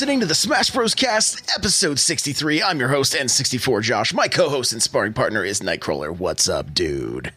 Listening to the Smash Bros. Cast, episode 63. I'm your host, N64 Josh. My co host and sparring partner is Nightcrawler. What's up, dude?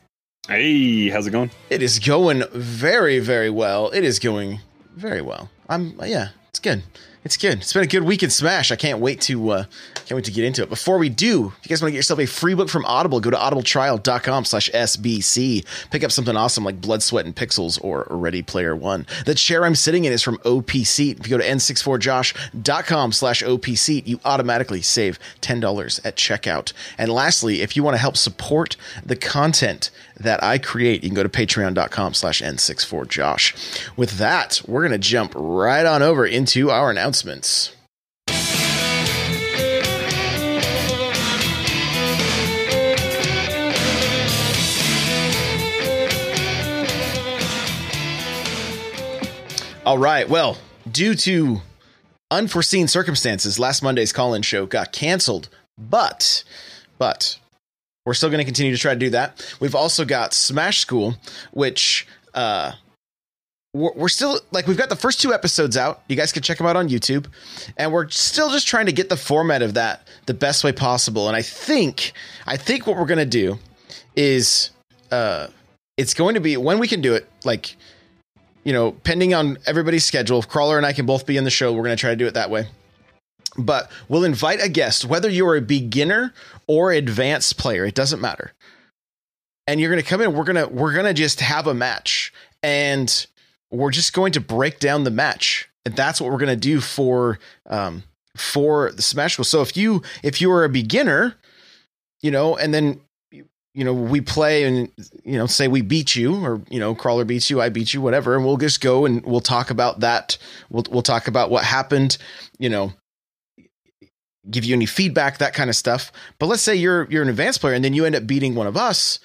Hey, how's it going? It is going very, very well. It is going very well. I'm, yeah, it's good. It's good. It's been a good week in Smash. I can't wait to uh, can't wait to get into it. Before we do, if you guys want to get yourself a free book from Audible, go to audibletrial.com slash SBC. Pick up something awesome like Blood, Sweat, and Pixels or Ready Player One. The chair I'm sitting in is from OPC. If you go to n64josh.com slash OPC, you automatically save $10 at checkout. And lastly, if you want to help support the content that I create, you can go to patreon.com slash n64josh. With that, we're going to jump right on over into our announcements. All right. Well, due to unforeseen circumstances, last Monday's call in show got canceled, but, but, we're still going to continue to try to do that. We've also got Smash School, which, uh, we're, still like we've got the first two episodes out. You guys can check them out on YouTube, and we're still just trying to get the format of that the best way possible. And I think I think what we're gonna do is uh, it's going to be when we can do it, like you know, pending on everybody's schedule. If Crawler and I can both be in the show, we're gonna try to do it that way. But we'll invite a guest, whether you're a beginner or advanced player, it doesn't matter. And you're gonna come in. We're gonna we're gonna just have a match and we're just going to break down the match. And that's what we're going to do for um, for the Smash. So if you if you are a beginner, you know, and then you know we play and you know say we beat you or you know crawler beats you i beat you whatever and we'll just go and we'll talk about that we'll we'll talk about what happened you know give you any feedback that kind of stuff but let's say you're you're an advanced player and then you end up beating one of us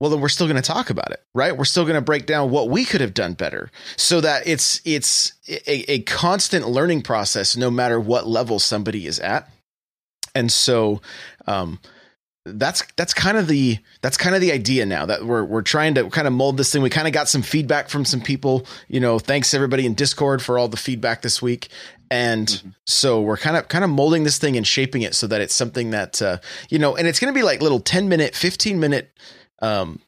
well then we're still going to talk about it right we're still going to break down what we could have done better so that it's it's a, a constant learning process no matter what level somebody is at and so um that's that's kind of the that's kind of the idea now that we're we're trying to kind of mold this thing. We kind of got some feedback from some people, you know. Thanks everybody in Discord for all the feedback this week, and mm-hmm. so we're kind of kind of molding this thing and shaping it so that it's something that uh, you know, and it's going to be like little ten minute, fifteen minute um,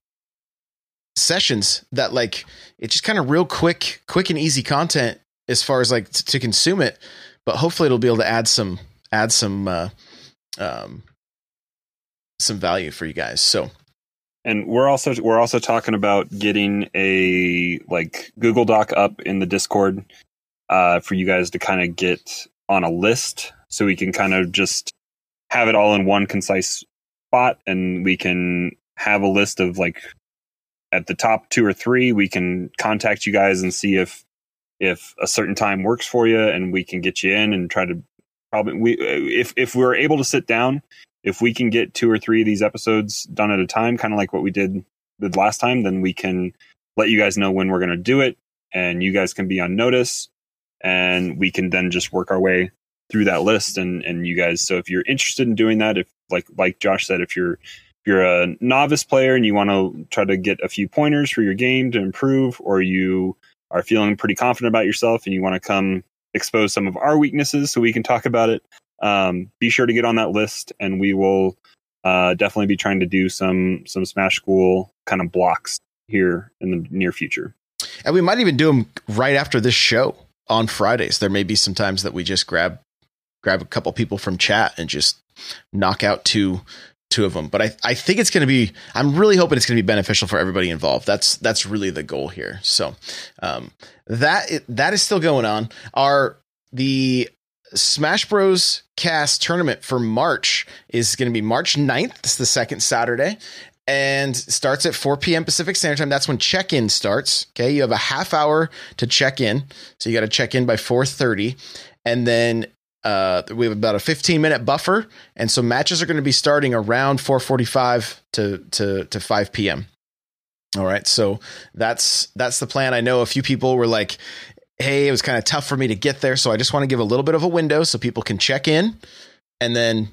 sessions that like it's just kind of real quick, quick and easy content as far as like t- to consume it, but hopefully it'll be able to add some add some uh, um some value for you guys. So and we're also we're also talking about getting a like Google Doc up in the Discord uh, for you guys to kind of get on a list, so we can kind of just have it all in one concise spot, and we can have a list of like at the top two or three. We can contact you guys and see if if a certain time works for you, and we can get you in and try to probably we if if we're able to sit down if we can get two or three of these episodes done at a time, kind of like what we did the last time, then we can let you guys know when we're going to do it, and you guys can be on notice, and we can then just work our way through that list. And and you guys, so if you're interested in doing that, if like like Josh said, if you're if you're a novice player and you want to try to get a few pointers for your game to improve, or you are feeling pretty confident about yourself and you want to come expose some of our weaknesses so we can talk about it um, be sure to get on that list, and we will uh, definitely be trying to do some some Smash School kind of blocks here in the near future. And we might even do them right after this show on Fridays. There may be some times that we just grab grab a couple people from chat and just knock out two two of them. But I, I think it's going to be. I'm really hoping it's going to be beneficial for everybody involved. That's that's really the goal here. So um, that that is still going on. Our the Smash Bros. Cast tournament for March is going to be March 9th. It's the second Saturday and starts at 4 p.m. Pacific Standard Time. That's when check-in starts. Okay, you have a half hour to check in, so you got to check in by 4:30, and then uh, we have about a 15 minute buffer, and so matches are going to be starting around 4:45 to to to 5 p.m. All right, so that's that's the plan. I know a few people were like, hey, it was kind of tough for me to get there. So I just want to give a little bit of a window so people can check in. And then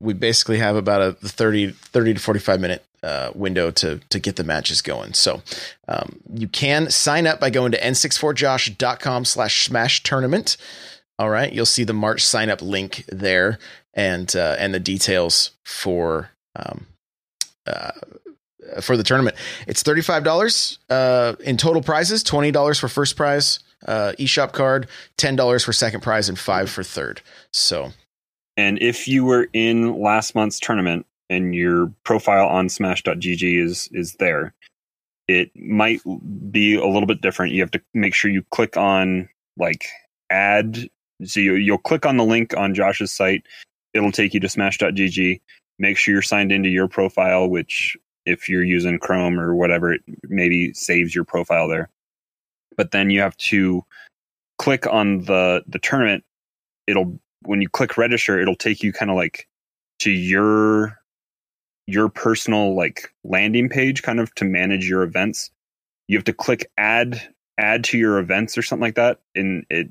we basically have about a 30, 30 to 45 minute uh, window to, to get the matches going. So um, you can sign up by going to n64josh.com slash smash tournament. All right, you'll see the March sign up link there, and uh, and the details for um, uh, for the tournament. It's thirty five dollars uh, in total prizes. Twenty dollars for first prize uh, eShop card, ten dollars for second prize, and five for third. So, And if you were in last month's tournament and your profile on Smash.gg is is there, it might be a little bit different. You have to make sure you click on like add. So you, you'll click on the link on Josh's site. It'll take you to Smash.gg. Make sure you're signed into your profile, which if you're using Chrome or whatever, it maybe saves your profile there. But then you have to click on the the tournament. It'll when you click register, it'll take you kind of like to your your personal like landing page kind of to manage your events. You have to click add add to your events or something like that and it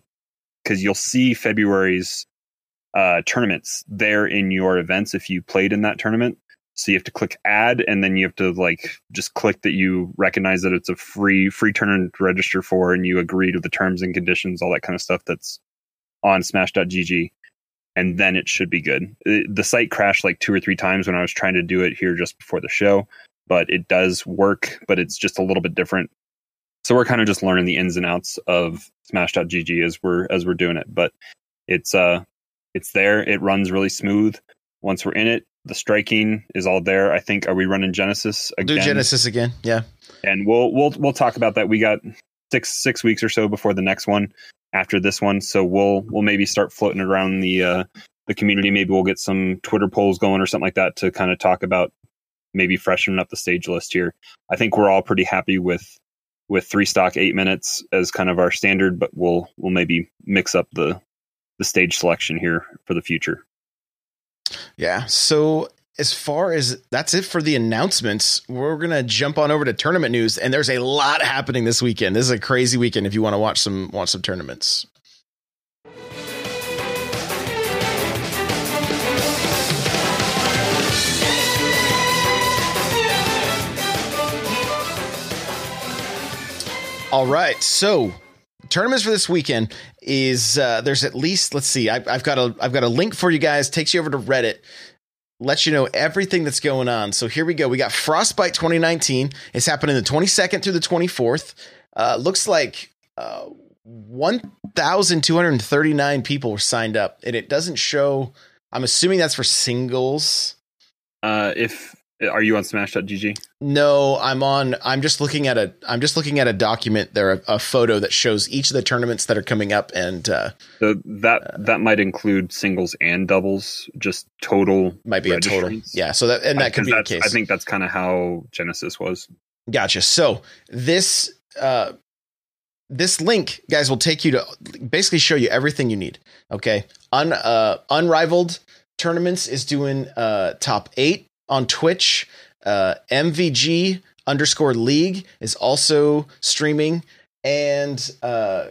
because you'll see February's uh, tournaments there in your events if you played in that tournament. So you have to click add and then you have to like just click that you recognize that it's a free free tournament to register for and you agree to the terms and conditions, all that kind of stuff that's on smash.gg and then it should be good. It- the site crashed like two or three times when I was trying to do it here just before the show, but it does work, but it's just a little bit different. So we're kind of just learning the ins and outs of smash.gg as we're as we're doing it, but it's uh it's there. It runs really smooth. Once we're in it, the striking is all there. I think are we running Genesis again? do Genesis again. Yeah. and we'll we'll we'll talk about that. We got six six weeks or so before the next one after this one, so we'll we'll maybe start floating around the uh, the community. Maybe we'll get some Twitter polls going or something like that to kind of talk about maybe freshening up the stage list here. I think we're all pretty happy with with three stock eight minutes as kind of our standard, but we'll we'll maybe mix up the the stage selection here for the future. Yeah. So as far as that's it for the announcements, we're gonna jump on over to tournament news, and there's a lot happening this weekend. This is a crazy weekend if you want to watch some watch some tournaments. All right, so tournaments for this weekend is uh, there's at least let's see I, I've got a I've got a link for you guys takes you over to Reddit lets you know everything that's going on. So here we go. We got Frostbite 2019. It's happening the 22nd through the 24th. Uh, looks like uh, 1,239 people were signed up, and it doesn't show. I'm assuming that's for singles. Uh, if are you on Smash.gg? No, I'm on. I'm just looking at a. I'm just looking at a document there, a, a photo that shows each of the tournaments that are coming up, and uh, So that that might include singles and doubles, just total might be a total. Yeah, so that and that could be the case. I think that's kind of how Genesis was. Gotcha. So this uh this link, guys, will take you to basically show you everything you need. Okay. Un uh unrivaled tournaments is doing uh top eight on Twitch. Uh MVG underscore league is also streaming and uh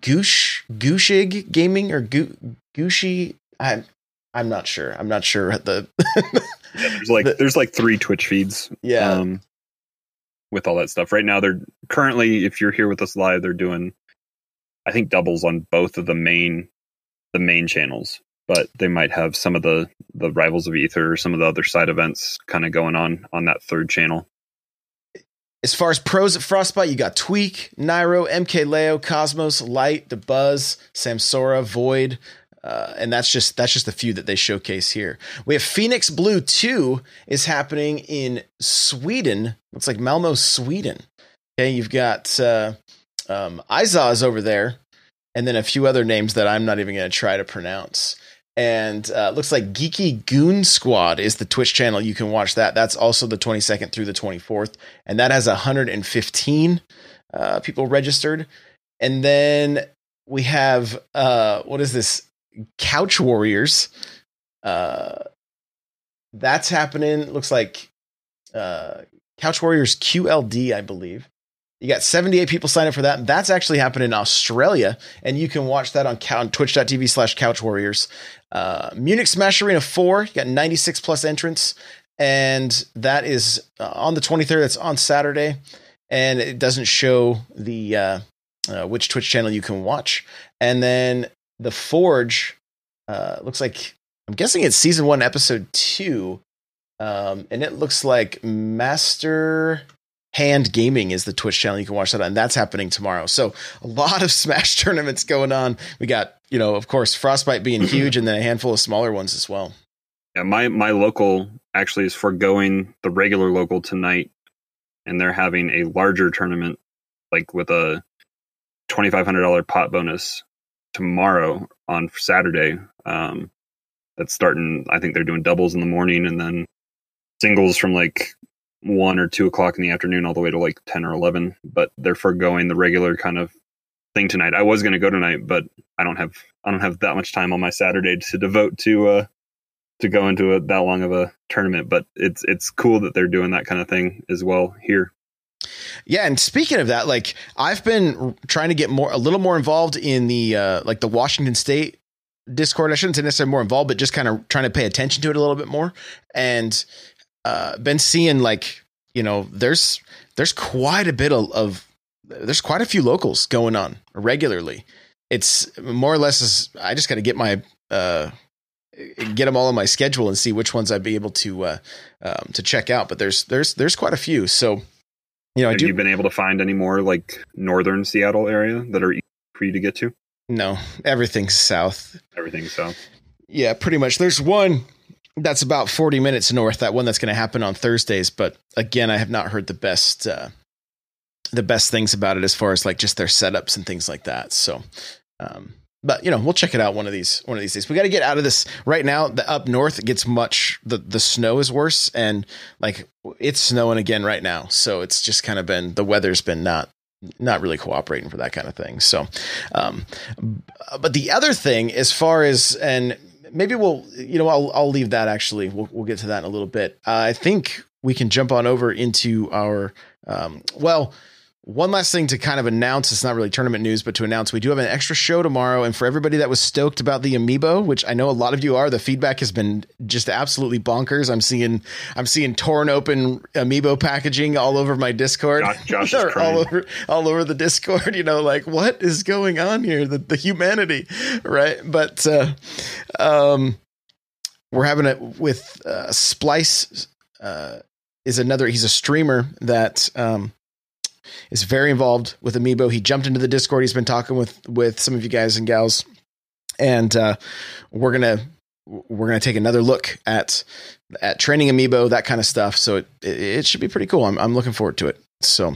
Goosh Gooshig Gaming or Goo Gooshy I'm I'm not sure. I'm not sure the Yeah, there's like The- there's like three Twitch feeds. yeah. Um, with all that stuff. Right now, they're currently, if you're here with us live, they're doing, I think, doubles on both of the main, the main channels. But they might have some of the the rivals of Aether or some of the other side events kind of going on on that third channel. As far as pros at Frostbite, you got Tweak, Nairo, MK Leo, Cosmos, Light, The Buzz, Samsora, Void, uh, and that's just that's just the few that they showcase here. We have Phoenix Blue Two is happening in Sweden. Looks like Malmo, Sweden. Okay, you've got uh, um, Izaz over there, and then a few other names that I'm not even going to try to pronounce. And uh, looks like Geeky Goon Squad is the Twitch channel. You can watch that. That's also the 22nd through the 24th and that has 115 uh, people registered. And then we have uh, what is this? Couch Warriors. Uh, that's happening. Looks like uh, Couch Warriors QLD, I believe. You got 78 people signed up for that. And That's actually happening in Australia, and you can watch that on, on twitch.tv slash couch warriors. Uh, Munich Smash Arena 4, you got 96 plus entrants, and that is uh, on the 23rd. That's on Saturday, and it doesn't show the uh, uh, which Twitch channel you can watch. And then the Forge uh, looks like I'm guessing it's season one, episode two, um, and it looks like Master Hand Gaming is the Twitch channel you can watch that. And that's happening tomorrow. So a lot of Smash tournaments going on. We got you know, of course, Frostbite being huge, and then a handful of smaller ones as well. Yeah, my my local actually is foregoing the regular local tonight, and they're having a larger tournament, like with a twenty five hundred dollar pot bonus tomorrow on Saturday. Um, that's starting. I think they're doing doubles in the morning, and then singles from like one or two o'clock in the afternoon all the way to like ten or eleven. But they're foregoing the regular kind of thing tonight. I was going to go tonight, but I don't have I don't have that much time on my Saturday to devote to uh to go into a, that long of a tournament. But it's it's cool that they're doing that kind of thing as well here. Yeah, and speaking of that, like I've been trying to get more a little more involved in the uh like the Washington State Discord. I shouldn't say necessarily more involved, but just kind of trying to pay attention to it a little bit more. And uh been seeing like, you know, there's there's quite a bit of, of there's quite a few locals going on regularly. It's more or less I just got to get my uh, get them all on my schedule and see which ones I'd be able to uh, um, to check out. But there's there's there's quite a few. So you know, have do, you been able to find any more like northern Seattle area that are for you to get to? No, everything's south. Everything's south. Yeah, pretty much. There's one that's about 40 minutes north. That one that's going to happen on Thursdays. But again, I have not heard the best uh, the best things about it as far as like just their setups and things like that. So, um, but you know, we'll check it out one of these one of these days. We got to get out of this right now. The up north gets much the the snow is worse and like it's snowing again right now. So it's just kind of been the weather's been not not really cooperating for that kind of thing. So, um, but the other thing, as far as and maybe we'll you know I'll I'll leave that actually. We'll we'll get to that in a little bit. Uh, I think we can jump on over into our um, well one last thing to kind of announce it's not really tournament news but to announce we do have an extra show tomorrow and for everybody that was stoked about the amiibo which i know a lot of you are the feedback has been just absolutely bonkers. I'm seeing i'm seeing torn open amiibo packaging all over my discord. Josh, Josh all over all over the discord you know like what is going on here? The, the humanity right? But uh um we're having it with uh splice uh is another he's a streamer that um is very involved with Amiibo. He jumped into the Discord. He's been talking with with some of you guys and gals, and uh, we're gonna we're gonna take another look at at training Amiibo, that kind of stuff. So it it should be pretty cool. I'm I'm looking forward to it. So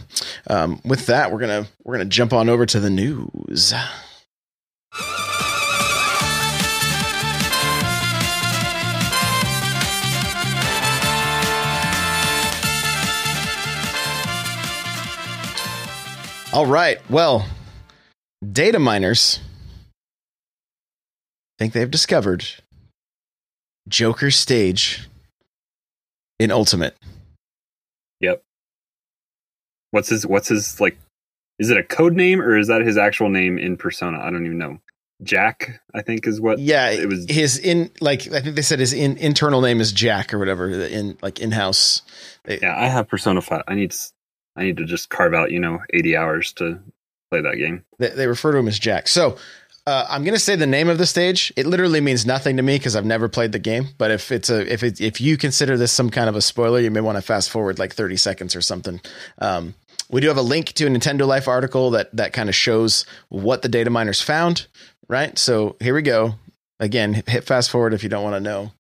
um, with that, we're gonna we're gonna jump on over to the news. All right. Well, data miners think they've discovered Joker's stage in Ultimate. Yep. What's his what's his like is it a code name or is that his actual name in persona? I don't even know. Jack, I think is what Yeah, it was his in like I think they said his in, internal name is Jack or whatever in like in-house. yeah, I have Persona 5. I need I need to just carve out, you know, 80 hours to play that game. They, they refer to him as Jack. So uh, I'm going to say the name of the stage. It literally means nothing to me because I've never played the game. But if it's a if it, if you consider this some kind of a spoiler, you may want to fast forward like 30 seconds or something. Um, we do have a link to a Nintendo Life article that that kind of shows what the data miners found. Right. So here we go. Again, hit fast forward if you don't want to know.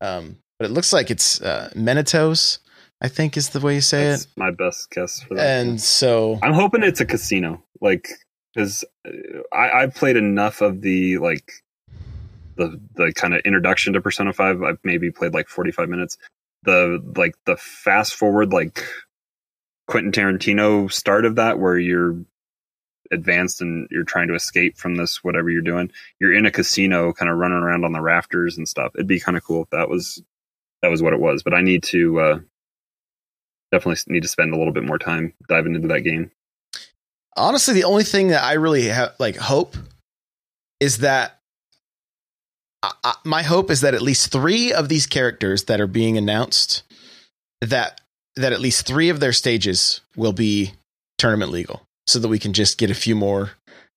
Um, but it looks like it's uh, Mementos I think is the way you say That's it. My best guess for that. And so I'm hoping it's a casino, like because I I've played enough of the like the the kind of introduction to Persona Five. I've maybe played like 45 minutes. The like the fast forward like Quentin Tarantino start of that where you're advanced and you're trying to escape from this whatever you're doing you're in a casino kind of running around on the rafters and stuff it'd be kind of cool if that was that was what it was but i need to uh definitely need to spend a little bit more time diving into that game. Honestly, the only thing that I really have like hope is that I, I, my hope is that at least three of these characters that are being announced that that at least three of their stages will be tournament legal. so that we can just get a few more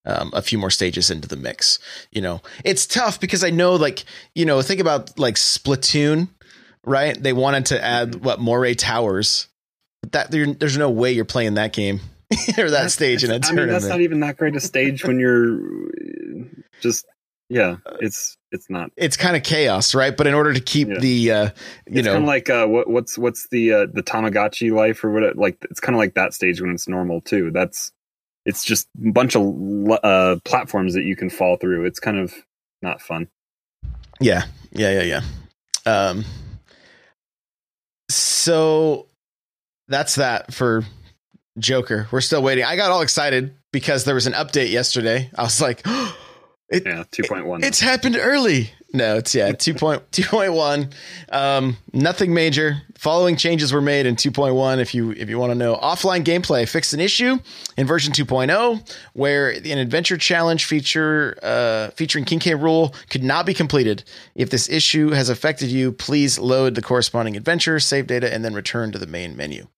um, a few more stages into the mix. You know, it's tough because I know, like, you know, think about like Splatoon, right? They wanted to add Mm-hmm. what Moray Towers. That there, there's no way you're playing that game or that stage in a I mean, tournament. that's not even that great a stage when you're just yeah. It's it's not. it's kind of chaos, right? But in order to keep Yeah. the, uh, you it's know, kind of like uh, what what's what's the uh, the Tomodachi Life or what? Like it's kind of like that stage when it's normal too. That's it's just a bunch of uh, platforms that you can fall through. It's kind of not fun. Yeah, yeah, yeah, yeah. Um, so that's that for Joker. We're still waiting. I got all excited because there was an update yesterday. I was like, it, Yeah, two point one. it's happened early. No, it's yeah, 2.2.1. Um, nothing major. Following changes were made in 2.1 if you if you want to know. Offline gameplay fixed an issue in version 2.0 where an adventure challenge feature uh, featuring King K. Rool could not be completed. If this issue has affected you, please load the corresponding adventure, save data and then return to the main menu.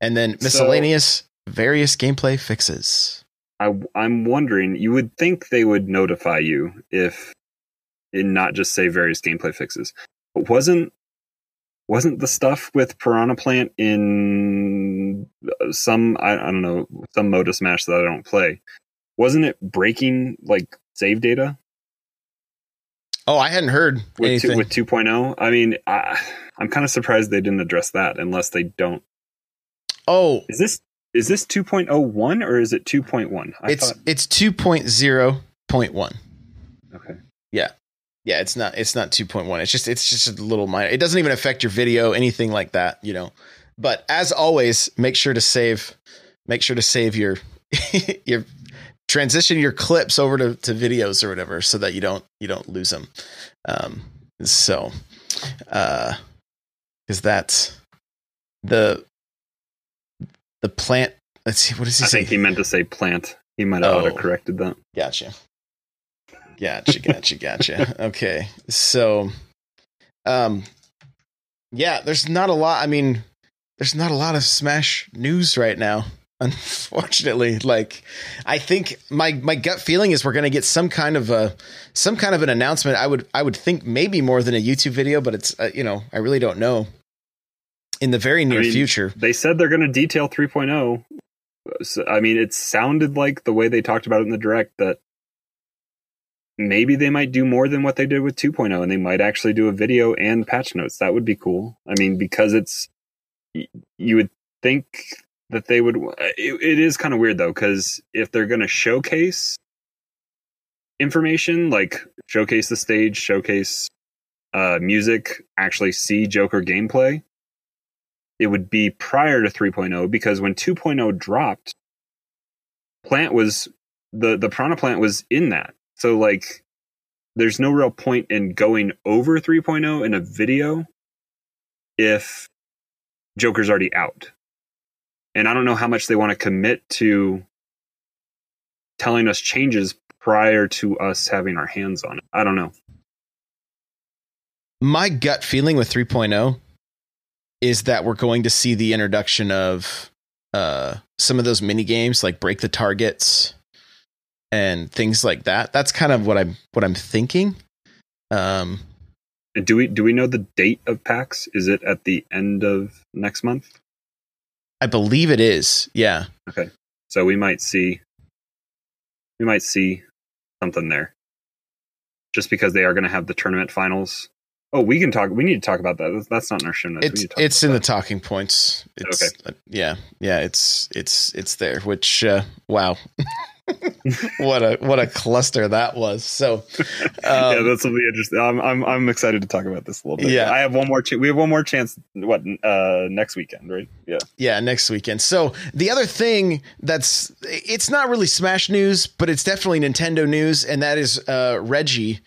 And then miscellaneous various gameplay fixes. I, I'm wondering. You would think they would notify you if, and not just say various gameplay fixes. But wasn't wasn't the stuff with Piranha Plant in uh, some I, I don't know some Moda Smash that I don't play? Wasn't it breaking like save data Oh, I hadn't heard with anything. two, with 2.0? I mean, I, I'm kind of surprised they didn't address that unless they don't. oh, Is this is this 2.01 or is it 2.1? I it's thought it's 2.0.1. okay. Yeah, it's not it's not 2.1. It's just it's just a little minor. It doesn't even affect your video, anything like that, you know. But as always, make sure to save make sure to save your your transition your clips over to, to videos or whatever so that you don't you don't lose them. Um so uh is that the the plant let's see what does he I say? think he meant to say plant. He might have Oh. auto corrected that. Gotcha. Gotcha, gotcha, gotcha. Okay. So um yeah, there's not a lot I mean, there's not a lot of Smash news right now. Unfortunately, like I think my my gut feeling is we're going to get some kind of a some kind of an announcement. I would I would think maybe more than a YouTube video, but it's uh, you know, I really don't know. In the very near mean, future. They said they're going to detail 3.0. So, I mean, it sounded like the way they talked about it in the direct that maybe they might do more than what they did with 2.0 and they might actually do a video and patch notes. That would be cool. I mean, because it's you would think that they would it, it is kind of weird though cuz if they're going to showcase information like showcase the stage, showcase uh music, actually see Joker gameplay, it would be prior to 3.0 because when 2.0 dropped, Plant was the the Piranha Plant was in that. So like, there's no real point in going over 3.0 in a video if Joker's already out. And I don't know how much they want to commit to telling us changes prior to us having our hands on it. I don't know. my gut feeling with 3.0 is that we're going to see the introduction of uh some of those mini games like break the targets and things like that that's kind of what i'm what i'm thinking um do we do we know the date of PAX? Is it at the end of next month? i believe it is yeah Okay. So we might see we might see something there. Just because they are going to have the tournament finals. Oh, we can talk. We need to talk about that. That's- That's not in our show notes. It's need to talk it's in the talking points it's uh, yeah yeah it's it's it's there which uh wow what a what a cluster that was so yeah, um, this will be interesting. I'm, I'm I'm excited to talk about this a little bit. Yeah. I have one more. Ch- we have one more chance. What uh next weekend, right? Yeah. Yeah, next weekend. So the other thing that's it's not really Smash news, but it's definitely Nintendo news, and that is uh Reggie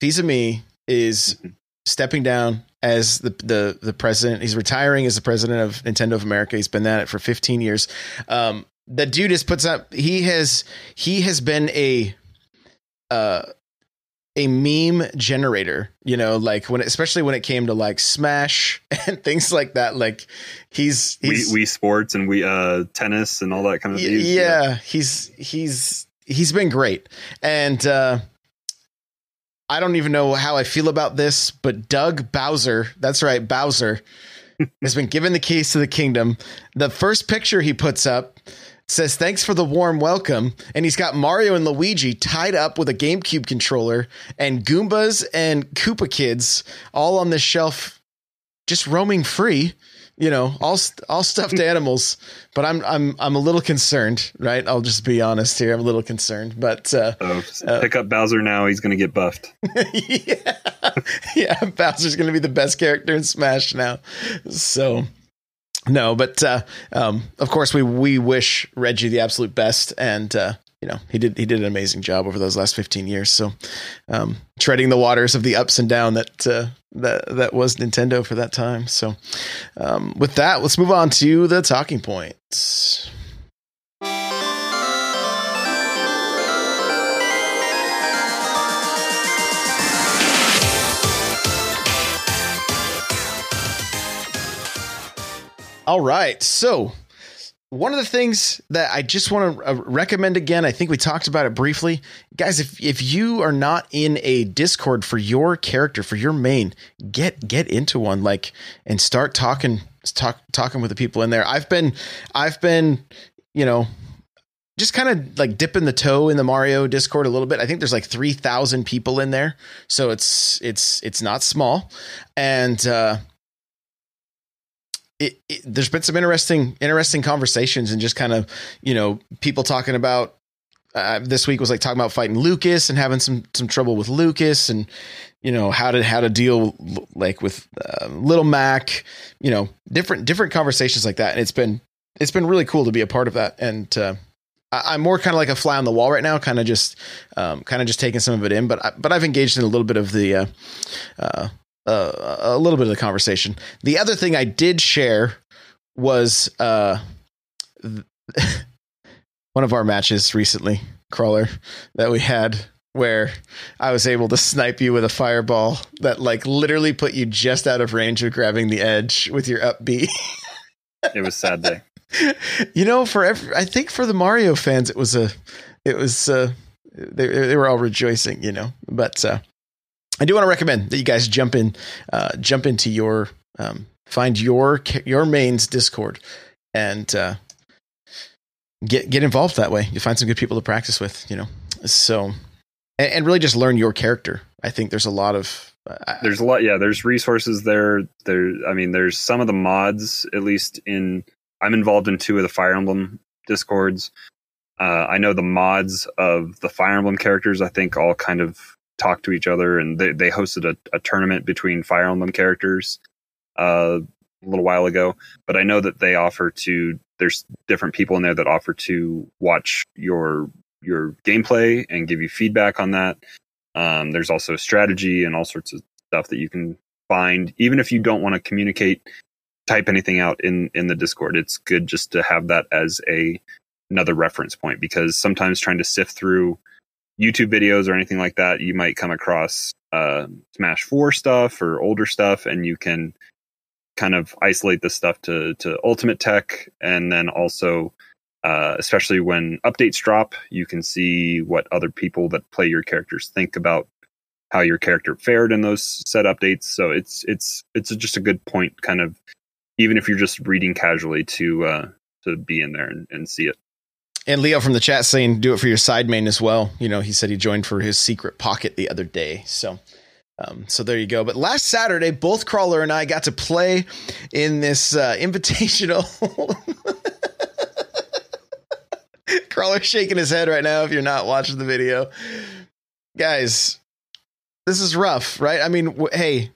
Fils-Aimé is Mhm. stepping down as the, the the president. He's retiring as the president of Nintendo of America. He's been at it for 15 years. Um, the dude has puts up. He has he has been a uh a meme generator, you know, like when especially when it came to like Smash and things like that. Like he's, he's we, Wii Sports and we uh tennis and all that kind of yeah, yeah, he's he's he's been great. And uh I don't even know how I feel about this, but Doug Bowser, that's right, Bowser, has been given the keys to the kingdom. The first picture he puts up says thanks for the warm welcome. And he's got mario and luigi tied up with a gamecube controller and goombas and koopa kids all on this shelf just roaming free you know all all stuffed animals. But i'm i'm i'm a little concerned right? I'll just be honest here. I'm a little concerned. But uh, oh, uh pick up bowser now. He's gonna get buffed. Yeah. Yeah bowser's gonna be the best character in smash now. So no, but uh, um, of course we we wish Reggie the absolute best, and uh, you know he did he did an amazing job over those last 15 years. So um, treading the waters of the ups and down that uh, that that was Nintendo for that time. So um, with that, let's move on to the talking points. All right. So, one of the things that I just want to uh, recommend again, I think we talked about it briefly. Guys, if if you are not in a Discord for your character, for your main, get get into one like and start talking talk talking with the people in there. I've been I've been, you know, just kind of like dipping the toe in the Mario Discord a little bit. I think there's like 3,000 people in there. So it's it's it's not small. And uh it, it, there's been some interesting interesting conversations and just kind of you know people talking about uh, this week was like talking about fighting Lucas and having some some trouble with Lucas and you know how to how to deal like with uh, Little Mac, you know different different conversations like that. And it's been it's been really cool to be a part of that. And uh, I, am more kind of like a fly on the wall right now, kind of just um, kind of just taking some of it in. But I, but I've engaged in a little bit of the uh, uh, uh, a little bit of the conversation. The other thing I did share was uh, one of our matches recently, crawler that we had where I was able to snipe you with a fireball that like literally put you just out of range of grabbing the edge with your up B. it was sad day. You know, for every, I think for the Mario fans, it was a, it was uh, they they were all rejoicing, you know. But uh, I do want to recommend that you guys jump in, uh, jump into your, um, find your your mains Discord, and uh, get get involved that way. You find some good people to practice with, you know. So, and, and really just learn your character. I think there's a lot of uh, there's a lot. Yeah, there's resources there. There, I mean, there's some of the mods. At least in, I'm involved in two of the Fire Emblem discords. Uh, I know the mods of the Fire Emblem characters. I think all kind of talk to each other, and they they hosted a, a tournament between Fire Emblem characters uh, a little while ago. But I know that they offer to there's different people in there that offer to watch your your gameplay and give you feedback on that. Um, there's also strategy and all sorts of stuff that you can find, even if you don't want to communicate, type anything out in in the Discord. It's good just to have that as a another reference point because sometimes trying to sift through YouTube videos or anything like that, you might come across uh, Smash Four stuff or older stuff, and you can kind of isolate this stuff to to Ultimate Tech, and then also, uh, especially when updates drop, you can see what other people that play your characters think about how your character fared in those set updates. So it's it's it's just a good point, kind of, even if you're just reading casually to uh, to be in there and, and see it. And Leo from the chat saying, do it for your side main as well. You know, he said he joined for his secret pocket the other day. So, um, so there you go. But last Saturday, both Crawler and I got to play in this uh, invitational. Crawler shaking his head right now if you're not watching the video. Guys, this is rough, right? I mean, w- hey,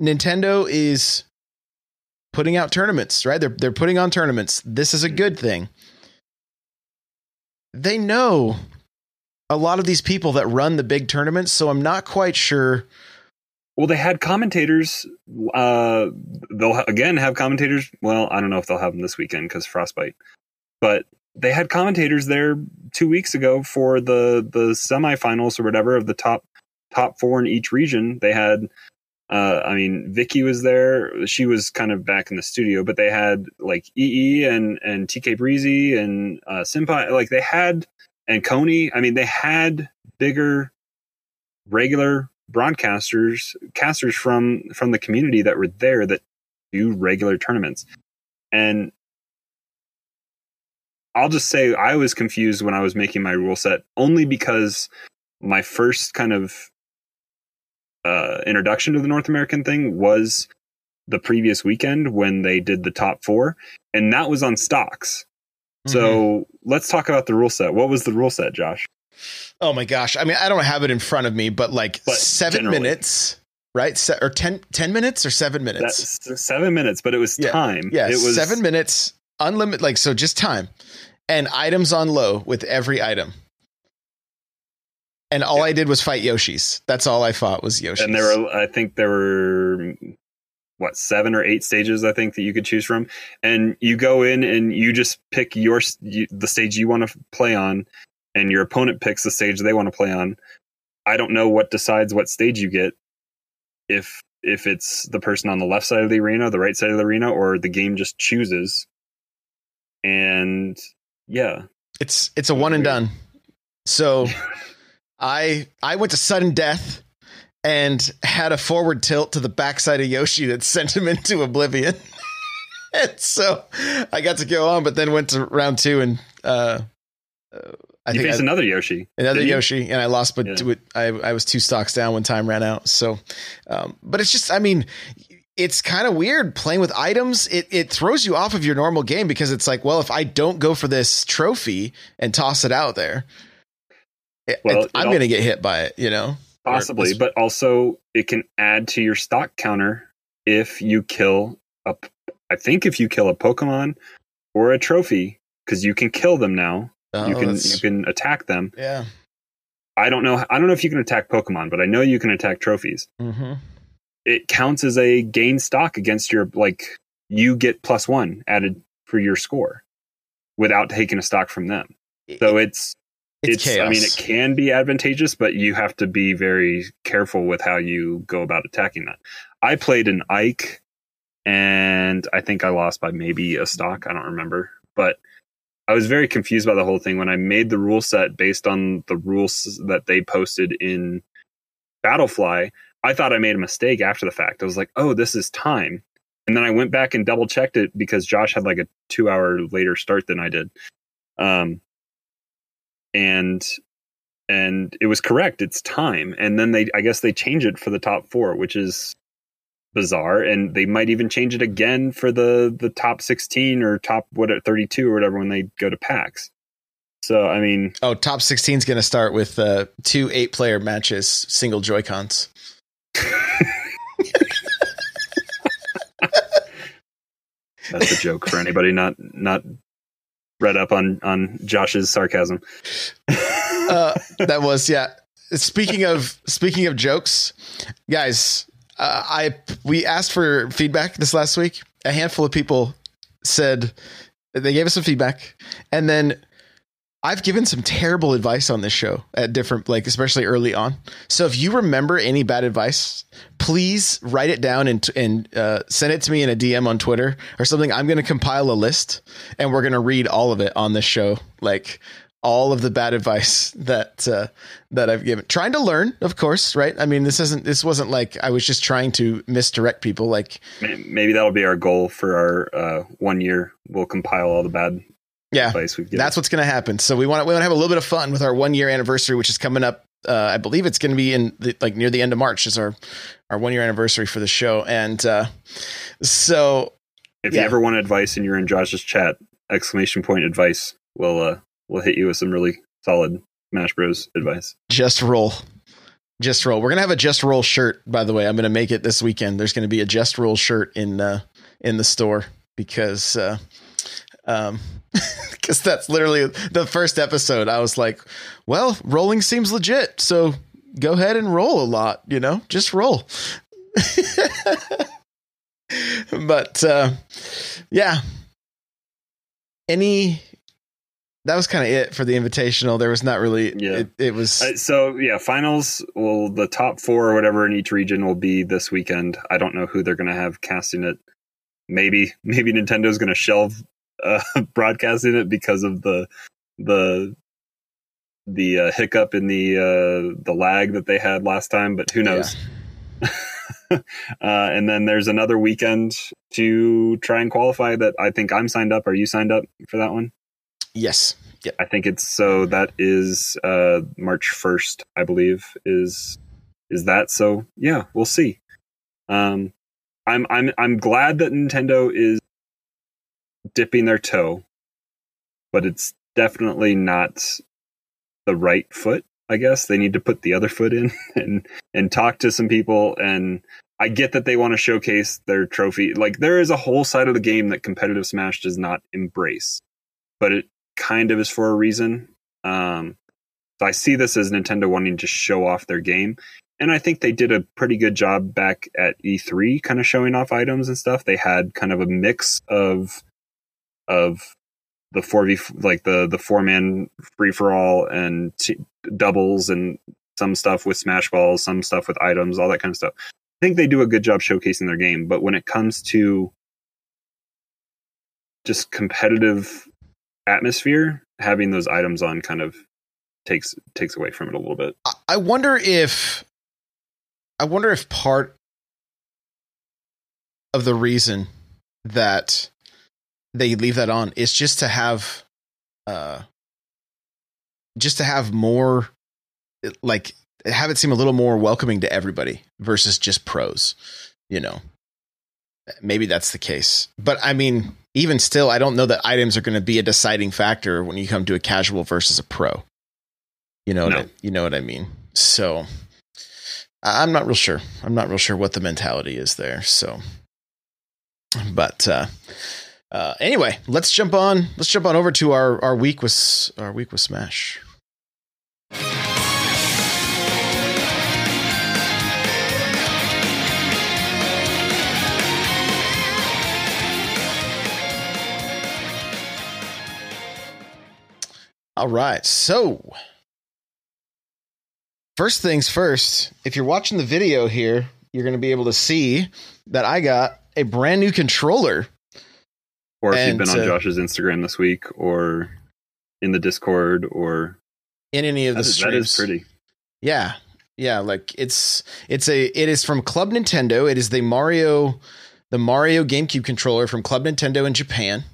Nintendo is putting out tournaments, right? They're they're putting on tournaments. This is a good thing they know a lot of these people that run the big tournaments, so I'm not quite sure. Well, they had commentators. Uh, they'll again have commentators. Well, I don't know if they'll have them this weekend because frostbite, but they had commentators there two weeks ago for the the semifinals or whatever of the top top four in each region. They had, uh, I mean, Vicky was there. She was kind of back in the studio, but they had like EE and and TK Breezy and uh. Like they had and Coney. I mean, they had bigger regular broadcasters casters from from the community that were there that do regular tournaments and I'll just say I was confused when I was making my rule set only because my first kind of uh, introduction to the North American thing was the previous weekend when they did the top four, and that was on stocks. Mm-hmm. So let's talk about the rule set. What was the rule set, Josh? Oh my gosh. I mean, I don't have it in front of me, but like but seven generally. minutes, right? Se- or 10, 10 minutes or seven minutes? That's seven minutes, but it was yeah. time. Yeah, it was seven minutes, unlimited, like, so just time and items on low with every item. And all yeah. I did was fight Yoshis. That's all I fought was Yoshis. And there were, I think there were what seven or eight stages I think that you could choose from, and you go in and you just pick your you, the stage you want to play on, and your opponent picks the stage they want to play on. I don't know what decides what stage you get. If if it's the person on the left side of the arena, the right side of the arena, or the game just chooses. And yeah. It's it's a one and done. So I I went to sudden death and had a forward tilt to the backside of Yoshi that sent him into oblivion. and so I got to go on, but then went to round two and uh, uh I you think faced I, another Yoshi, another Yoshi, and I lost, but yeah. I I was two stocks down when time ran out. So, um, but it's just, I mean, it's kind of weird playing with items. It it throws you off of your normal game because it's like, well, if I don't go for this trophy and toss it out there, well, it, I'm going to get hit by it. You know, possibly, but also it can add to your stock counter if you kill a. I think if you kill a Pokemon or a trophy, because you can kill them now. Oh, you can you can attack them. Yeah. I don't know. I don't know if you can attack Pokemon, but I know you can attack trophies. Mm-hmm it counts as a gain stock against your like you get plus one added for your score without taking a stock from them. So it's it's, it's I mean it can be advantageous, but you have to be very careful with how you go about attacking that. I played an Ike and I think I lost by maybe a stock. I don't remember. But I was very confused by the whole thing when I made the rule set based on the rules that they posted in Battlefy. I thought I made a mistake after the fact. I was like, oh, this is time. And then I went back and double checked it because Josh had like a two hour later start than I did. Um, and and it was correct. It's time. And then they, I guess they change it for the top four, which is bizarre. And they might even change it again for the the top sixteen or top what thirty two or whatever when they go to PAX. So I mean, oh, top sixteen is going to start with uh, two eight player matches, single Joy Cons. That's a joke for anybody not not read up on on Josh's sarcasm. uh, that was yeah. Speaking of speaking of jokes, guys, uh, I we asked for feedback this last week. A handful of people said they gave us some feedback, and then I've given some terrible advice on this show at different, like, especially early on. So if you remember any bad advice, please write it down and, and uh, send it to me in a DM on Twitter or something. I'm going to compile a list and we're going to read all of it on this show. Like, all of the bad advice that uh, that I've given. Trying to learn, of course, right? I mean, this isn't this wasn't like I was just trying to misdirect people. Like maybe that'll be our goal for our uh, one year. We'll compile all the bad yeah, that's what's going to happen. So we want to, we want to have a little bit of fun with our one year anniversary, which is coming up. Uh, I believe it's going to be in the, like near the end of March is our our one year anniversary for the show, and uh, so if yeah. you ever want advice and you're in Josh's chat, exclamation point advice, we'll uh, we'll hit you with some really solid Smash Bros advice. Just roll. Just roll. We're gonna have a just roll shirt, by the way. I'm gonna make it this weekend. There's gonna be a just roll shirt in uh, in the store because uh, um, because that's literally the first episode. I was like, well, rolling seems legit. So go ahead and roll a lot, you know, just roll. but uh, yeah. Any that was kind of it for the invitational. There was not really. Yeah. It, it was. Uh, so yeah, finals. Well, the top four or whatever in each region will be this weekend. I don't know who they're going to have casting it. Maybe maybe Nintendo's going to shelve uh, broadcasting it because of the the the uh, hiccup in the uh, the lag that they had last time. But who knows? uh, and then there's another weekend to try and qualify that I think I'm signed up. Are you signed up for that one? yes. Yep. I think it's so that is uh March 1st, I believe is is that so yeah, we'll see. Um I'm I'm I'm glad that Nintendo is dipping their toe, but it's definitely not the right foot, I guess. They need to put the other foot in and and talk to some people and I get that they want to showcase their trophy. Like there is a whole side of the game that competitive Smash does not embrace. But it kind of is for a reason. Um, so I see this as Nintendo wanting to show off their game. And I think they did a pretty good job back at E3, kind of showing off items and stuff. They had kind of a mix of of the four v like the the four man free for all and t- doubles and some stuff with smash balls, some stuff with items, all that kind of stuff. I think they do a good job showcasing their game, but when it comes to just competitive atmosphere, having those items on kind of takes takes away from it a little bit. I- I wonder if. I wonder if part of the reason that they leave that on is just to have, uh, just to have more, like have it seem a little more welcoming to everybody versus just pros. You know, maybe that's the case. But I mean, even still, I don't know that items are going to be a deciding factor when you come to a casual versus a pro. You know, No. I, you know what I mean. So I'm not real sure. I'm not real sure what the mentality is there. So, but uh, uh, anyway, let's jump on. Let's jump on over to our our week with our week with Smash. All right. So, first things first, if you're watching the video here, you're going to be able to see that I got a brand new controller. Or if And, you've been on Josh's Instagram this week, or in the Discord, or In any of the is, that is streams. pretty. Yeah. Yeah, like it's it's a it is from Club Nintendo. It is the Mario the Mario GameCube controller from Club Nintendo in Japan.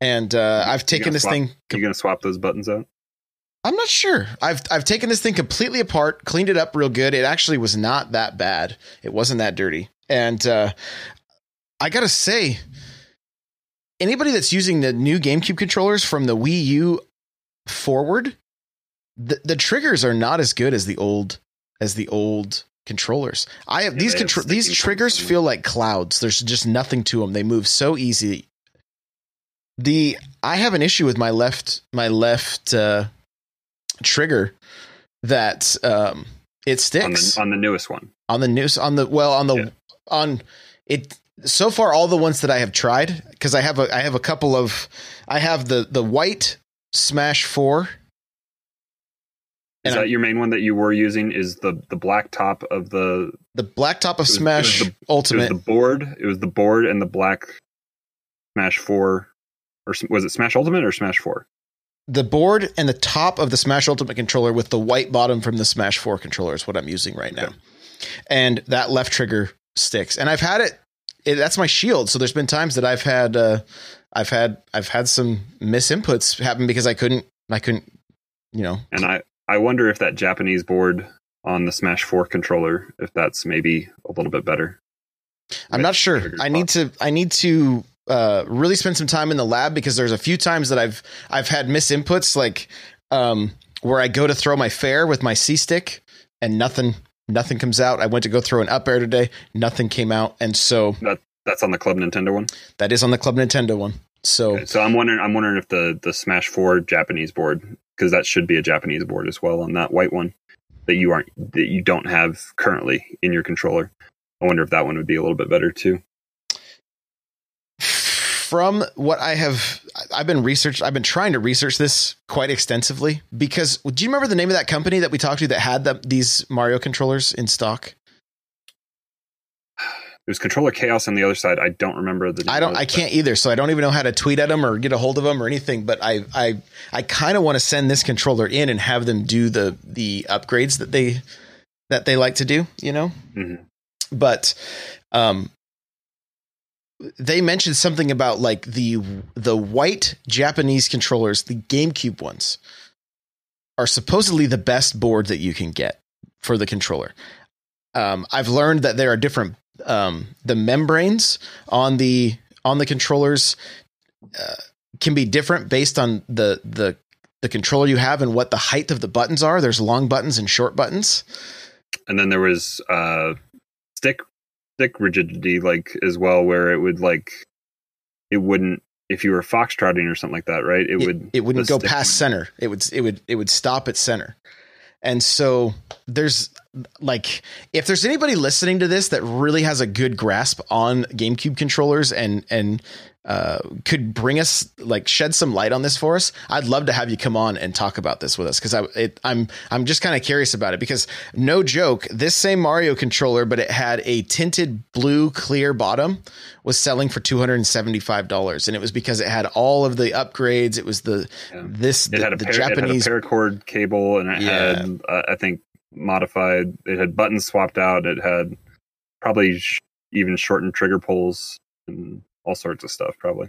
And uh, I've taken this swap- thing You gonna swap those buttons out? I'm not sure. I've I've taken this thing completely apart, cleaned it up real good. It actually was not that bad. It wasn't that dirty. And uh, I gotta say, anybody that's using the new GameCube controllers from the Wii U forward, the the triggers are not as good as the old as the old controllers. I have Yeah, these they have these triggers on feel like clouds. There's just nothing to them. They move so easy. The I have an issue with my left my left uh, trigger that um, it On sticks the on the newest one. on the news on the well on the Yeah. on it so far all the ones that I have tried because I have a I have a couple of I have the the white Smash 4 Is that I- your main one that you were using? Is the the black top of the the black top of was- Smash the- it Ultimate was the board? It was the board and the black Smash Four, or was it Smash Ultimate or Smash Four? the board and the top of the Smash Ultimate controller with the white bottom from the Smash 4 controller is what I'm using right now. Okay. And that left trigger sticks. And I've had it, it that's my shield. So there's been times that I've had uh I've had I've had some misinputs happen because I couldn't I couldn't you know And I I wonder if that Japanese board on the Smash Four controller, if that's maybe a little bit better. I'm not sure. I need to I need to uh, really spend some time in the lab because there's a few times that I've I've had misinputs like um, where I go to throw my fair with my C stick and nothing nothing comes out. I went to go throw an up air today, nothing came out, and so That's on the Club Nintendo one. that is on the Club Nintendo one. So Okay, so I'm wondering. I'm wondering if the the Smash Four Japanese board, because that should be a Japanese board as well on that white one that you aren't that you don't have currently in your controller. I wonder if that one would be a little bit better too. From what I have, I've been research. I've been trying to research this quite extensively because do you remember the name of that company that we talked to that had the, these Mario controllers in stock? It was controller chaos on the other side. I don't remember the. I don't. I can't either. So I don't even know how to tweet at them or get a hold of them or anything. But I, I, I kind of want to send this controller in and have them do the the upgrades that they that they like to do. You know. Mhm. But, um, they mentioned something about like the the white Japanese controllers, the GameCube ones, are supposedly the best board that you can get for the controller. Um, I've learned that there are different um, the membranes on the on the controllers uh, can be different based on the the the controller you have and what the height of the buttons are. There's long buttons and short buttons. And then there was uh, stick stick rigidity, like as well, where it would like it wouldn't if you were foxtrotting or something like that, right? It, It, would it wouldn't go past would- center. It would it would it would stop at center. And so there's like if there's anybody listening to this that really has a good grasp on GameCube controllers and and uh, could bring us like shed some light on this for us, I'd love to have you come on and talk about this with us because I it, I'm I'm just kind of curious about it because no joke, this same Mario controller, but it had a tinted blue clear bottom, was selling for two hundred and seventy five dollars, and it was because it had all of the upgrades. It was the Yeah. this It the, had a the par- Japanese it had a paracord cable, and it Yeah. had uh, I think modified. It had buttons swapped out. It had probably sh- even shortened trigger pulls and all sorts of stuff. Probably.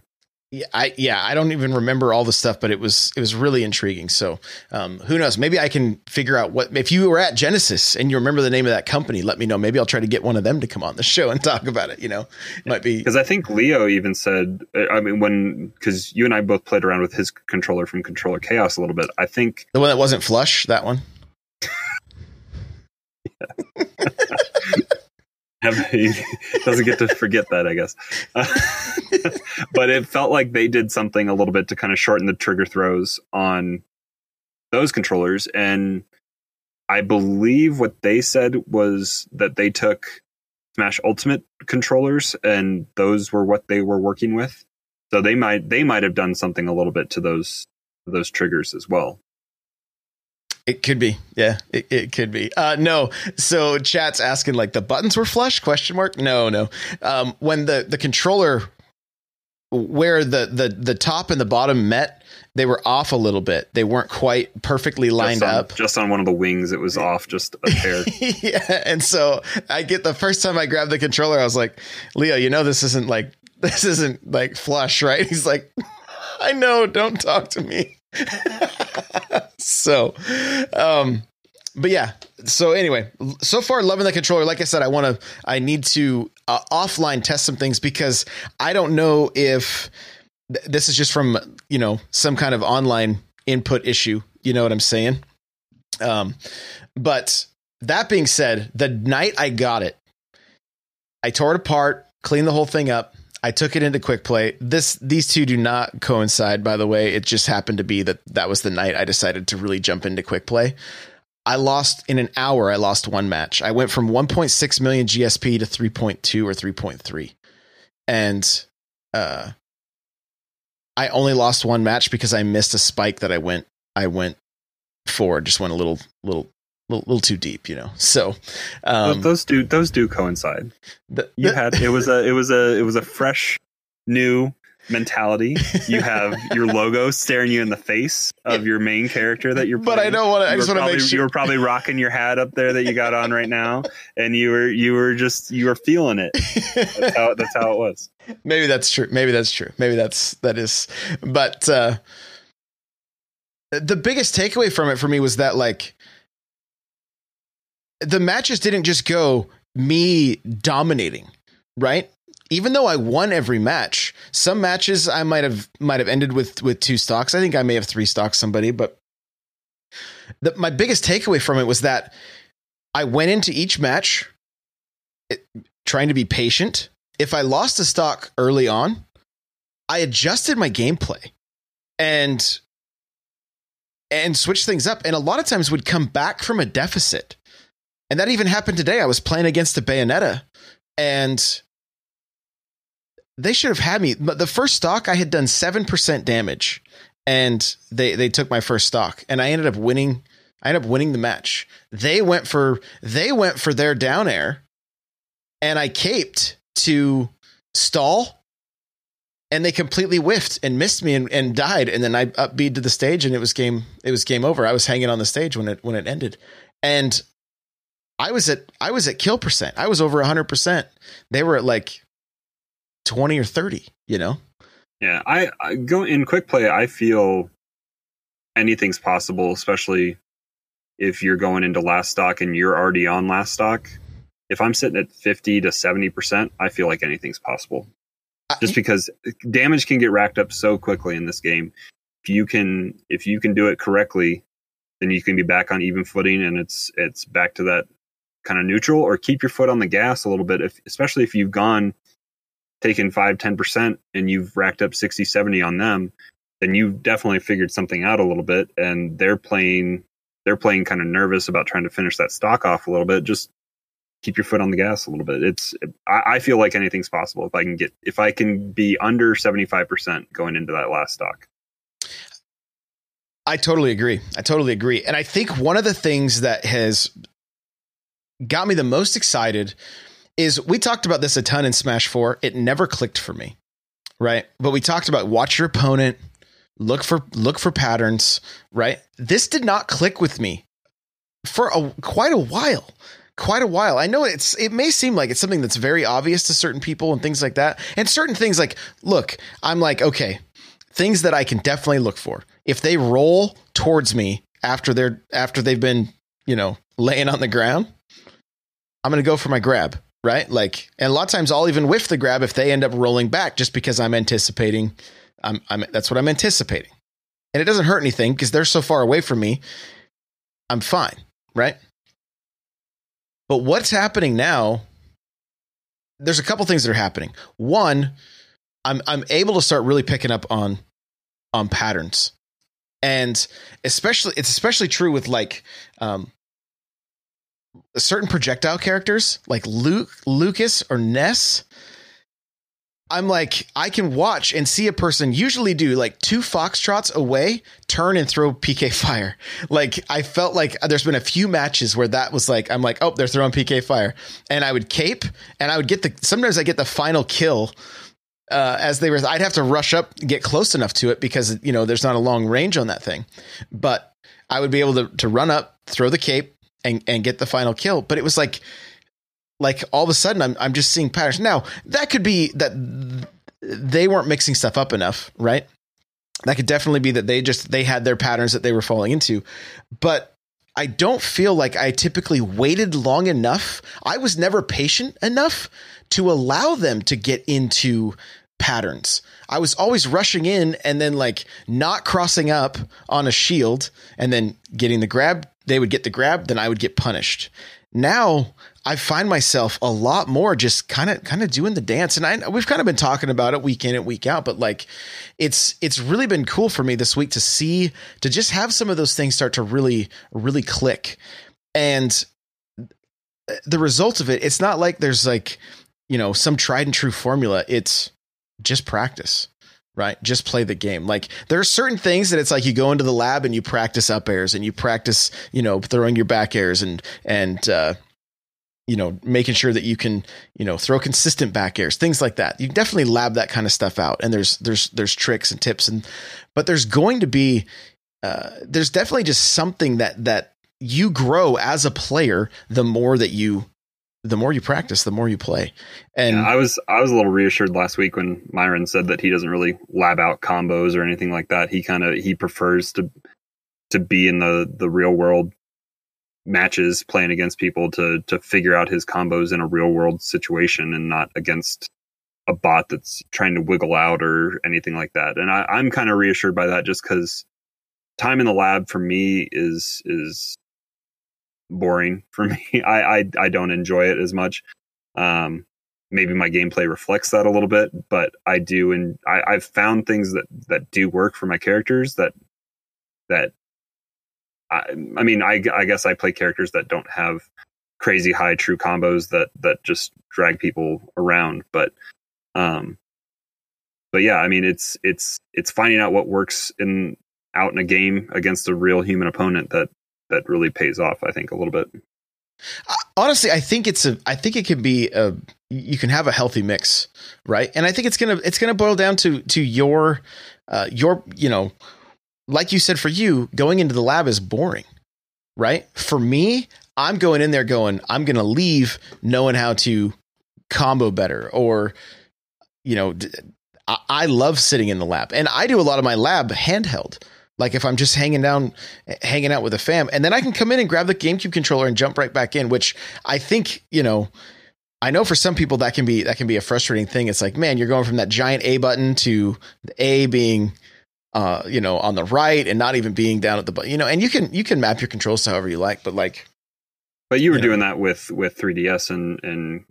Yeah, I yeah, I don't even remember all the stuff, but it was it was really intriguing. So, um, who knows? Maybe I can figure out what if you were at Genesis and you remember the name of that company. Let me know. Maybe I'll try to get one of them to come on the show and talk about it. You know, might be Because I think Leo even said, uh, I mean, when because you and I both played around with his controller from Controller Chaos a little bit. I think the one that wasn't flush. That one. he doesn't get to forget that, I guess. but it felt like they did something a little bit to kind of shorten the trigger throws on those controllers. And I believe what they said was that they took Smash Ultimate controllers and those were what they were working with. So they might they might have done something a little bit to those those triggers as well. It could be. Yeah, it, it could be. Uh, no. So chat's asking like the buttons were flush question mark. No, no. Um, when the, the controller where the, the, the top and the bottom met, they were off a little bit. They weren't quite perfectly lined just on, up. Just on one of the wings, it was off just a hair. yeah. And so I get the first time I grabbed the controller, I was like, Leo, you know, this isn't like, this isn't like flush, right? He's like, I know, don't talk to me. so, um, but yeah. So anyway, so far loving the controller. Like I said, I want to. I need to uh, offline test some things because I don't know if th- this is just from you know some kind of online input issue. You know what I'm saying? Um, but that being said, the night I got it, I tore it apart, cleaned the whole thing up. I took it into quick play. This these two do not coincide, by the way. It just happened to be that that was the night I decided to really jump into quick play. I lost in an hour. I lost one match. I went from 1.6 million GSP to 3.2 or 3.3, and uh, I only lost one match because I missed a spike that I went I went for. Just went a little little little, little too deep, you know. So um, those, those do those do coincide. the- You the- had it was a it was a it was a fresh new mentality. You have your logo staring you in the face of your main character that you're. but I don't want to. I just want to make you were probably rocking your hat up there that you got on right now, and you were you were just you were feeling it. That's how that's how it was. maybe that's true maybe that's true maybe that's that is but uh the biggest takeaway from it for me was that like the matches didn't just go me dominating right even though i won every match some matches i might have might have ended with with two stocks i think i may have three stocks somebody but the, my biggest takeaway from it was that i went into each match it, trying to be patient if I lost a stock early on, I adjusted my gameplay and and switched things up. And a lot of times would come back from a deficit. And that even happened today. I was playing against a Bayonetta and they should have had me. But the first stock I had done seven percent damage, and they they took my first stock, and I ended up winning. I ended up winning the match. They went for they went for their down air, and I caped to stall, and they completely whiffed and missed me and, and died. And then I upbeat to the stage, and it was game. It was game over. I was hanging on the stage when it when it ended, and I was at I was at kill percent. I was over hundred percent. They were at like twenty or thirty. You know. Yeah, I, I go in quick play. I feel anything's possible, especially if you're going into last stock and you're already on last stock. If I'm sitting at fifty to seventy percent, I feel like anything's possible. Just because damage can get racked up so quickly in this game. If you can if you can do it correctly, then you can be back on even footing and it's it's back to that kind of neutral or keep your foot on the gas a little bit if especially if you've gone taken 5 10% and you've racked up 60 70 on them then you've definitely figured something out a little bit and they're playing they're playing kind of nervous about trying to finish that stock off a little bit just keep your foot on the gas a little bit it's i, I feel like anything's possible if i can get if i can be under 75% going into that last stock I totally agree. I totally agree. And I think one of the things that has got me the most excited is we talked about this a ton in Smash 4. It never clicked for me. Right? But we talked about watch your opponent, look for look for patterns, right? This did not click with me for a quite a while. Quite a while. I know it's it may seem like it's something that's very obvious to certain people and things like that. And certain things like, look, I'm like, okay, things that I can definitely look for. If they roll towards me after they're after they've been, you know, laying on the ground, I'm going to go for my grab, right? Like, and a lot of times I'll even whiff the grab if they end up rolling back just because I'm anticipating. I'm, I'm that's what I'm anticipating. And it doesn't hurt anything because they're so far away from me. I'm fine, right? But what's happening now? There's a couple things that are happening. One, I'm I'm able to start really picking up on on patterns, and especially it's especially true with like um, certain projectile characters like Luke, Lucas, or Ness. I'm like, I can watch and see a person usually do like two foxtrots away, turn and throw PK fire. Like, I felt like there's been a few matches where that was like, I'm like, oh, they're throwing PK fire. And I would cape and I would get the, sometimes I get the final kill uh, as they were, I'd have to rush up, get close enough to it because, you know, there's not a long range on that thing. But I would be able to, to run up, throw the cape, and and get the final kill. But it was like like all of a sudden I'm I'm just seeing patterns. Now that could be that they weren't mixing stuff up enough, right? That could definitely be that they just they had their patterns that they were falling into. But I don't feel like I typically waited long enough. I was never patient enough to allow them to get into patterns. I was always rushing in and then like not crossing up on a shield and then getting the grab they would get the grab, then I would get punished. Now I find myself a lot more just kind of kind of doing the dance, and I we've kind of been talking about it week in and week out, but like it's it's really been cool for me this week to see to just have some of those things start to really really click, and uh, the result of it, it's not like there's like you know some tried and true formula. It's just practice right? Just play the game. Like there are certain things that it's like you go into the lab and you practice up airs and you practice, you know, throwing your back airs and and uh, you know making sure that you can you know throw consistent back airs, things like that. You definitely lab that kind of stuff out. And there's there's there's tricks and tips and but there's going to be uh, there's definitely just something that that you grow as a player the more that you the more you practice, the more you play. And yeah, I was I was a little reassured last week when Myron said that he doesn't really lab out combos or anything like that. He kind of he prefers to to be in the the real world matches playing against people to to figure out his combos in a real world situation and not against a bot that's trying to wiggle out or anything like that. And I, I'm kind of reassured by that just because time in the lab for me is is boring for me. I, I, I don't enjoy it as much. Um, maybe my gameplay reflects that a little bit, but I do, and I, I've found things that that do work for my characters. That that I, I mean, I, I guess I play characters that don't have crazy high true combos that that just drag people around, but um, but yeah, I mean, it's it's it's finding out what works in out in a game against a real human opponent that that really pays off. I think a little bit. Honestly, I think it's a. I think it can be a. You can have a healthy mix, right? And I think it's gonna it's gonna boil down to to your uh, your you know, like you said, for you going into the lab is boring, right? For me, I'm going in there going, I'm gonna leave knowing how to combo better, or you know, I, I love sitting in the lab, and I do a lot of my lab handheld. Like if I'm just hanging down, hanging out with a fam, and then I can come in and grab the GameCube controller and jump right back in. Which I think you know, I know for some people that can be that can be a frustrating thing. It's like, man, you're going from that giant A button to the A being, uh, you know, on the right and not even being down at the button. You know, and you can you can map your controls to however you like, but like, but you were you doing know, that with with 3ds and and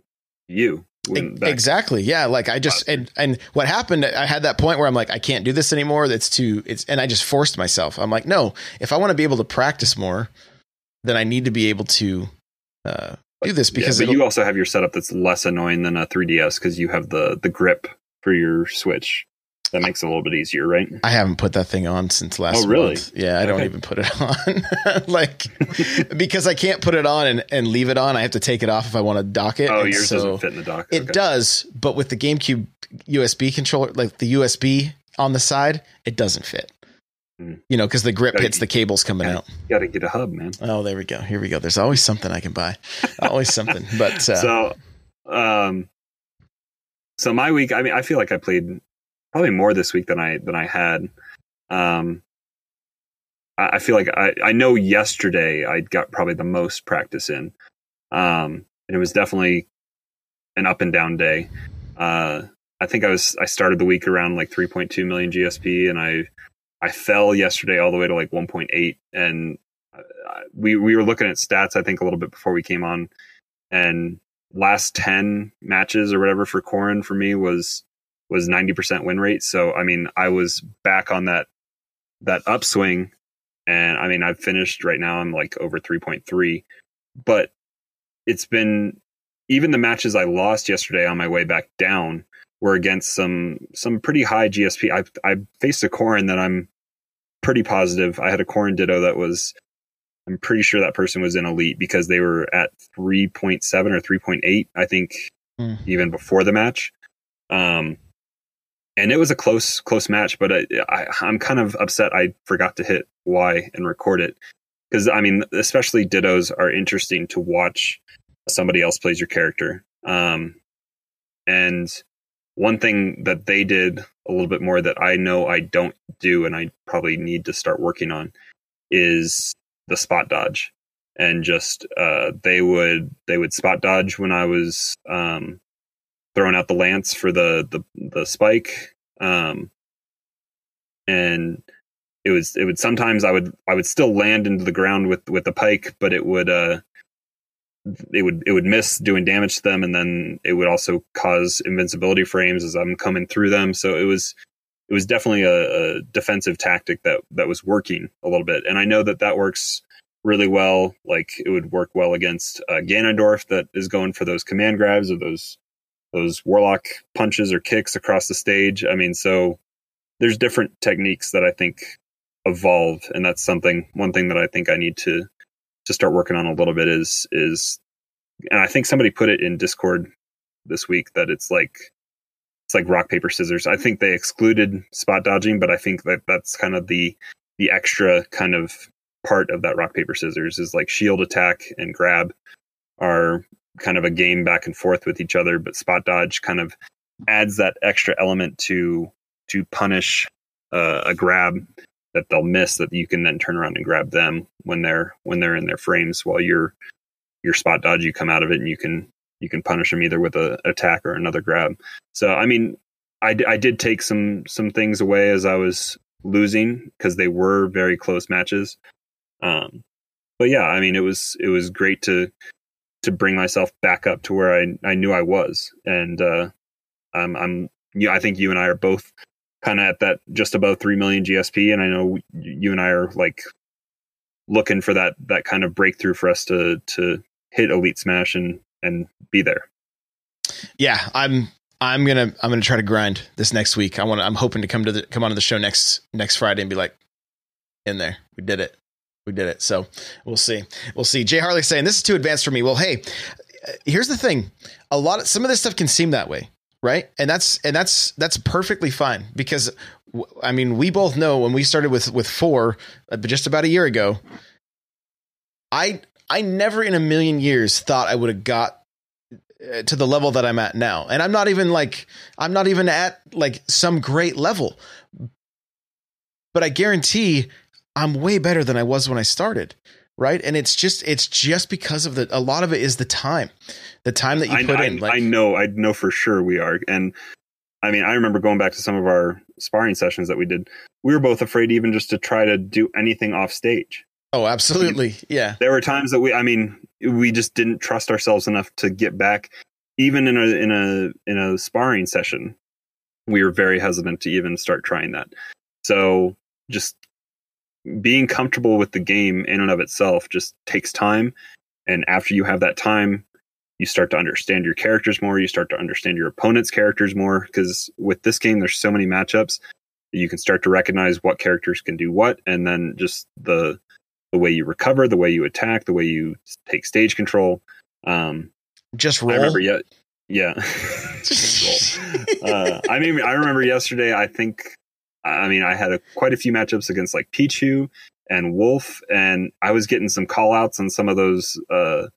you exactly. Yeah like i just and and what happened i had that point where i'm like i can't do this anymore. That's too it's and i just forced myself. I'm like no if i want to be able to practice more then i need to be able to uh, do this because yeah, but you also have your setup that's less annoying than a 3ds because you have the the grip for your switch that makes it a little bit easier, right? I haven't put that thing on since last. Oh, really? Month. Yeah, I okay. don't even put it on, like because I can't put it on and, and leave it on. I have to take it off if I want to dock it. Oh, yours so doesn't fit in the dock. It okay. does, but with the GameCube USB controller, like the USB on the side, it doesn't fit. Mm. You know, because the grip hits the cables coming gotta, out. Got to get a hub, man. Oh, there we go. Here we go. There's always something I can buy. always something. But uh, so, um, so my week. I mean, I feel like I played probably more this week than I than I had. Um, I, I feel like I I know yesterday I got probably the most practice in, um, and it was definitely an up and down day. Uh, I think I was I started the week around like 3.2 million GSP, and I I fell yesterday all the way to like 1.8, and uh, we we were looking at stats I think a little bit before we came on, and last 10 matches or whatever for Corrin for me was was 90% win rate. So, I mean, I was back on that, that upswing. And I mean, I've finished right now. I'm like over 3.3, but it's been even the matches I lost yesterday on my way back down were against some, some pretty high GSP. I, I faced a Corrin that I'm pretty positive. I had a Corrin Ditto that was, I'm pretty sure that person was in elite because they were at 3.7 or 3.8, I think, mm. even before the match. Um, and it was a close close match but I, I i'm kind of upset i forgot to hit y and record it. Because i mean especially dittos are interesting to watch somebody else plays your character. Um and one thing that they did a little bit more that i know i don't do and i probably need to start working on is the spot dodge. And just uh they would they would spot dodge when i was um throwing out the lance for the the, the spike. Um and it was it would sometimes i would i would still land into the ground with with the pike but it would uh it would it would miss doing damage to them. And then it would also cause invincibility frames as i'm coming through them. So it was it was definitely a, a defensive tactic that that was working a little bit. And i know that that works really well. Like it would work well against uh, ganondorf that is going for those command grabs or those those warlock punches or kicks across the stage. I mean, so there's different techniques that I think evolve, and that's something one thing that I think I need to to start working on a little bit is is, and I think somebody put it in Discord this week that it's like it's like rock paper scissors. I think they excluded spot dodging, but I think that that's kind of the the extra kind of part of that rock paper scissors is like shield attack and grab are kind of a game back and forth with each other, but spot dodge kind of adds that extra element to to punish uh, a grab that they'll miss that you can then turn around and grab them when they're when they're in their frames while you're your spot dodge you come out of it and you can you can punish them either with a attack or another grab. So i mean I, I did take some some things away as i was losing because they were very close matches. Um but yeah i mean it was it was great to to bring myself back up to where I, I knew I was. And uh, I'm, I'm, you know, I think you and I are both kind of at that just above 3 million GSP. And I know you and I are like looking for that, that kind of breakthrough for us to, to hit elite smash and, and be there. Yeah. I'm, I'm gonna I'm gonna try to grind this next week. I want I'm hoping to come to the come onto the show next next Friday and be like, in there, we did it, we did it. So we'll see, we'll see. Jay Harley saying this is too advanced for me. Well, hey, here's the thing: a lot of some of this stuff can seem that way, right? And that's and that's that's perfectly fine because I mean we both know when we started with with four, uh, just about a year ago. I I never in a million years thought I would have got uh, to the level that I'm at now. And I'm not even like I'm not even at like some great level. But I guarantee I'm way better than I was when I started. Right. And it's just it's just because of the a lot of it is the time. The time that you I, put I, in. Like I know, I know for sure we are. And I mean, I remember going back to some of our sparring sessions that we did. We were both afraid even just to try to do anything off stage. Oh, absolutely. Yeah. There were times that we I mean, we just didn't trust ourselves enough to get back even in a in a in a sparring session. We were very hesitant to even start trying that. So, just being comfortable with the game in and of itself just takes time. And after you have that time you start to understand your characters more you start to understand your opponent's characters more because with this game there's so many matchups you can start to recognize what characters can do what and then just the the way you recover the way you attack the way you take stage control um Just roll. i remember yeah, yeah uh, i mean i remember yesterday i think i mean i had a, quite a few matchups against like pichu and wolf and i was getting some call outs on some of those uh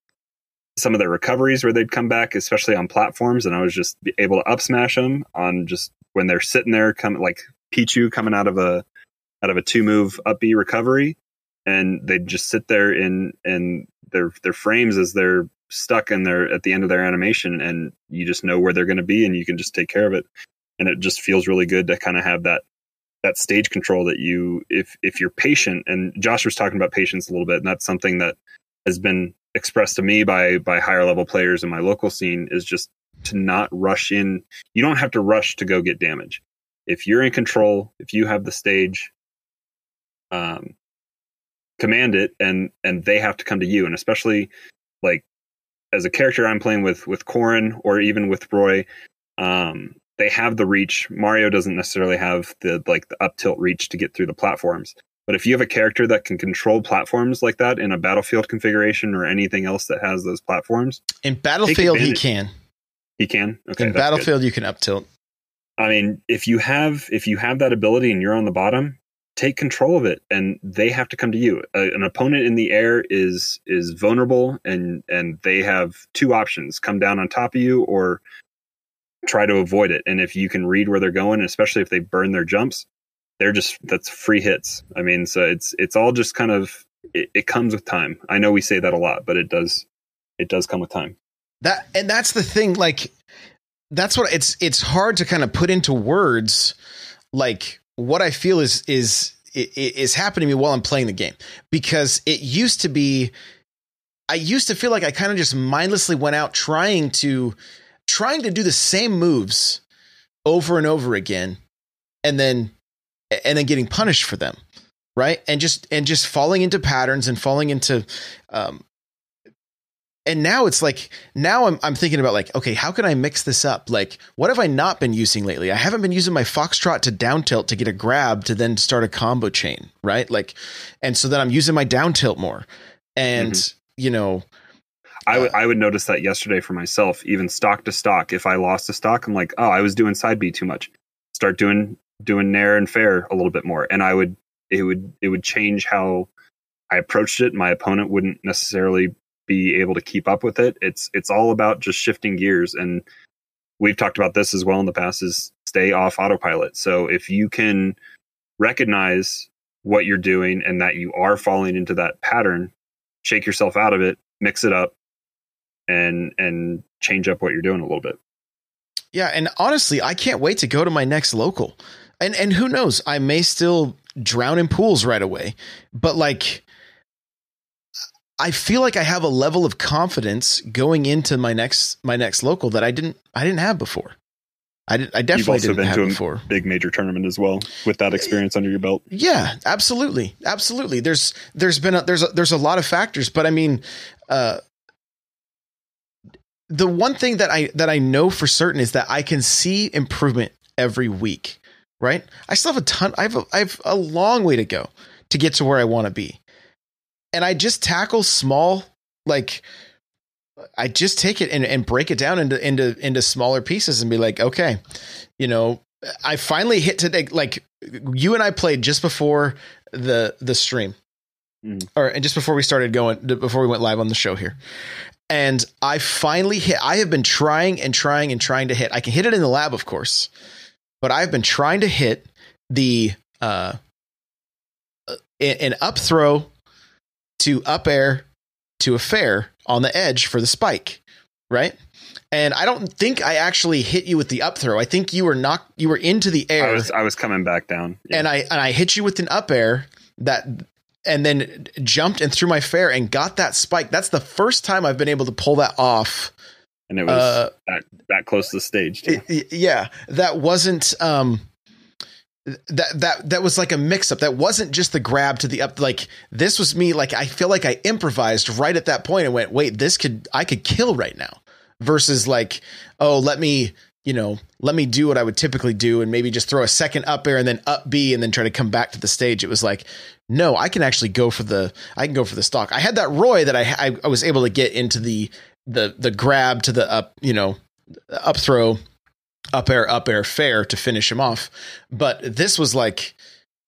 some of their recoveries where they'd come back, especially on platforms, and I was just able to up smash them on just when they're sitting there, coming like Pichu coming out of a out of a two move up B recovery, and they'd just sit there in in their their frames as they're stuck and they're at the end of their animation, and you just know where they're going to be, and you can just take care of it, and it just feels really good to kind of have that that stage control that you if if you're patient and Josh was talking about patience a little bit and that's something that has been expressed to me by by higher level players in my local scene is just to not rush in. You don't have to rush to go get damage. If you're in control, if you have the stage, um, command it, and and they have to come to you. And especially like as a character I'm playing with with Corrin or even with Roy, um, they have the reach. Mario doesn't necessarily have the like the up tilt reach to get through the platforms. But if you have a character that can control platforms like that in a battlefield configuration or anything else that has those platforms, In Battlefield, he can. he can. Okay, In that's good. Battlefield, you can up tilt. I mean, if you have if you have that ability and you're on the bottom, take control of it, and they have to come to you. A, an opponent in the air is is vulnerable, and and they have two options: come down on top of you or try to avoid it. And if you can read where they're going, especially if they burn their jumps, they're just that's free hits. I mean, so it's it's all just kind of it, it comes with time. I know we say that a lot, but it does it does come with time. That and that's the thing. Like that's what it's it's hard to kind of put into words. Like what I feel is is is happening to me while I'm playing the game because it used to be. I used to feel like I kind of just mindlessly went out trying to trying to do the same moves over and over again, and then and then getting punished for them, right? And just and just falling into patterns and falling into um, and now it's like now I'm I'm thinking about like okay how can I mix this up? Like what have I not been using lately? I haven't been using my foxtrot to down tilt to get a grab to then start a combo chain right? Like and so then I'm using my down tilt more. And you know I would I would notice that yesterday for myself, even stock to stock. If I lost a stock, I'm like, oh, I was doing side B too much. Start doing doing nair and fair a little bit more, and I would it would it would change how I approached it. My opponent wouldn't necessarily be able to keep up with it. It's it's all about just shifting gears, and we've talked about this as well in the past. Is stay off autopilot. So if you can recognize what you're doing and that you are falling into that pattern, shake yourself out of it, mix it up, and and change up what you're doing a little bit. Yeah, and honestly, I can't wait to go to my next local. And and who knows, I may still drown in pools right away. But like I feel like I have a level of confidence going into my next my next local that I didn't I didn't have before. I did, I definitely also didn't been have to a- before. Big major tournament as well with that experience under your belt. Yeah, absolutely, absolutely. There's there's been a, there's a, there's a lot of factors, but I mean, uh, the one thing that I that I know for certain is that I can see improvement every week. Right? I still have a ton. I have a, I have a long way to go to get to where I want to be, and I just tackle small like. I just take it and, and break it down into into into smaller pieces and be like, okay, you know, I finally hit today. Like you and I played just before the the stream, Mm. or and just before we started going, before we went live on the show here, and I finally hit. I have been trying and trying and trying to hit. I can hit it in the lab, of course, but I've been trying to hit the uh an up throw to up air to a fair on the edge for the spike, right? And I don't think I actually hit you with the up throw. I think you were knocked you were into the air I was I was coming back down. Yeah. and I and I hit you with an up air that and then jumped and threw my fair and got that spike. That's the first time I've been able to pull that off. and it was Uh, that that close to the stage. Too. it- it- yeah, that wasn't um that that that was like a mix up. That wasn't just the grab to the up like this was me like I feel like I improvised right at that point and went, "Wait, this could I could kill right now." Versus like, "Oh, let me you know, let me do what I would typically do and maybe just throw a second up air and then up B and then try to come back to the stage. It was like, no, I can actually go for the, I can go for the stock. I had that Roy that I, I, I was able to get into the, the, the grab to the up, you know, up throw, up air, up air fair to finish him off. But this was like,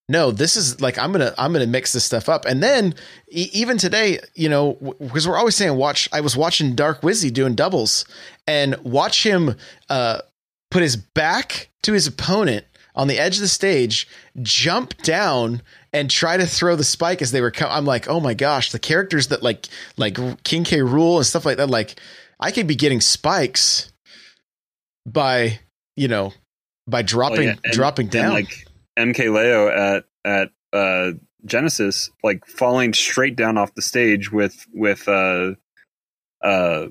no, this is like I'm gonna I'm gonna mix this stuff up, and then e- even today, you know, because we're always saying watch. I was watching Dark Wizzy doing doubles, and watch him uh, put his back to his opponent on the edge of the stage, jump down, and try to throw the spike as they were. Co- I'm like, oh my gosh, the characters that like like King K. Rool and stuff like that. Like, I could be getting spikes by you know by dropping Well, yeah, and- dropping down. like MK Leo at at uh, Genesis, like falling straight down off the stage with with uh, uh,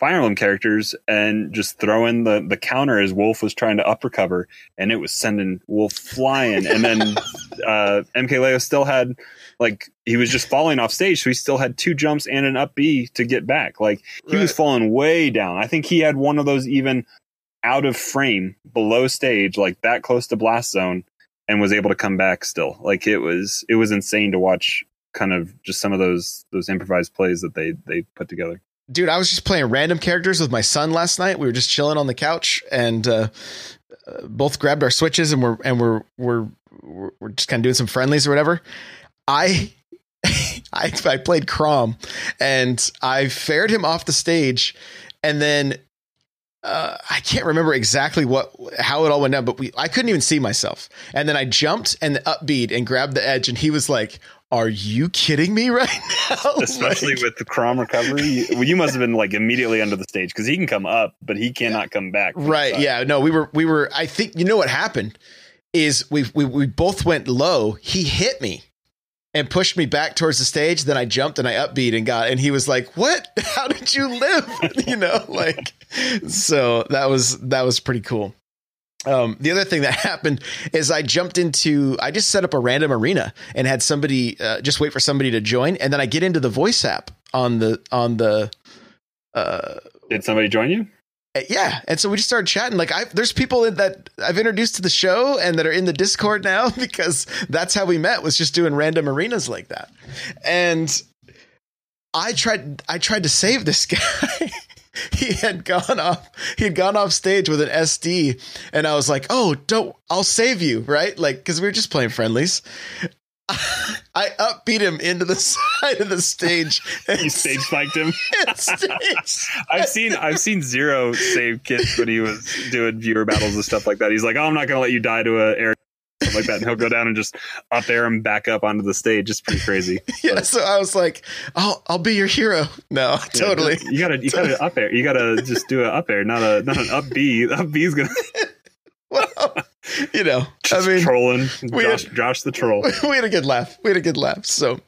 Fire Emblem characters and just throwing the the counter as Wolf was trying to up recover, and it was sending Wolf flying, and then uh, MK Leo still had like he was just falling off stage, so he still had two jumps and an up B to get back. Like he was falling way down. I think he had one of those even out of frame below stage, like that close to blast zone, and was able to come back still. Like it was it was insane to watch kind of just some of those those improvised plays that they they put together. dude i was just playing random characters with my son last night we were just chilling on the couch and uh, uh, both grabbed our switches and we're and we're we're we're, just kind of doing some friendlies or whatever i I, I played Chrom and I fared him off the stage and then uh, I can't remember exactly what how it all went down, but we I couldn't even see myself. And then I jumped and upbeat and grabbed the edge, and he was like, "Are you kidding me right now?" Especially Like- with the Chrom recovery, you, well, you must have been like immediately under the stage because he can come up, but he cannot come back. right yeah no we were we were i think you know what happened is we we, we both went low he hit me and pushed me back towards the stage. Then i jumped and i upbeat and got and he was like what? How did you live? You know like so that was that was pretty cool. Um, the other thing that happened is I jumped into, I just set up a random arena and had somebody uh, just wait for somebody to join, and then I get into the voice app on the on the uh, Did somebody join you? Yeah and so we just started chatting. Like i there's people that i've introduced to the show and that are in the discord now because that's how we met was just doing random arenas like that. And i tried i tried to save this guy. He had gone off he had gone off stage with an sd and i was like oh don't i'll save you right? Like because we were just playing friendlies I upbeat him into the side of the stage. and You stage spiked him. stage- I've seen I've seen ZeRo save kits when he was doing viewer battles and stuff like that. He's like, "Oh, I'm not gonna let you die to a air like that," and he'll go down and just up air him back up onto the stage. It's pretty crazy. yeah, so I was like, "I'll I'll be your hero." No, totally. You gotta you gotta up air. You gotta just do an up air, not a not an up B. Up B is gonna you know, just I mean, trolling. Josh, had- Josh the troll. we had a good laugh. We had a good laugh. So,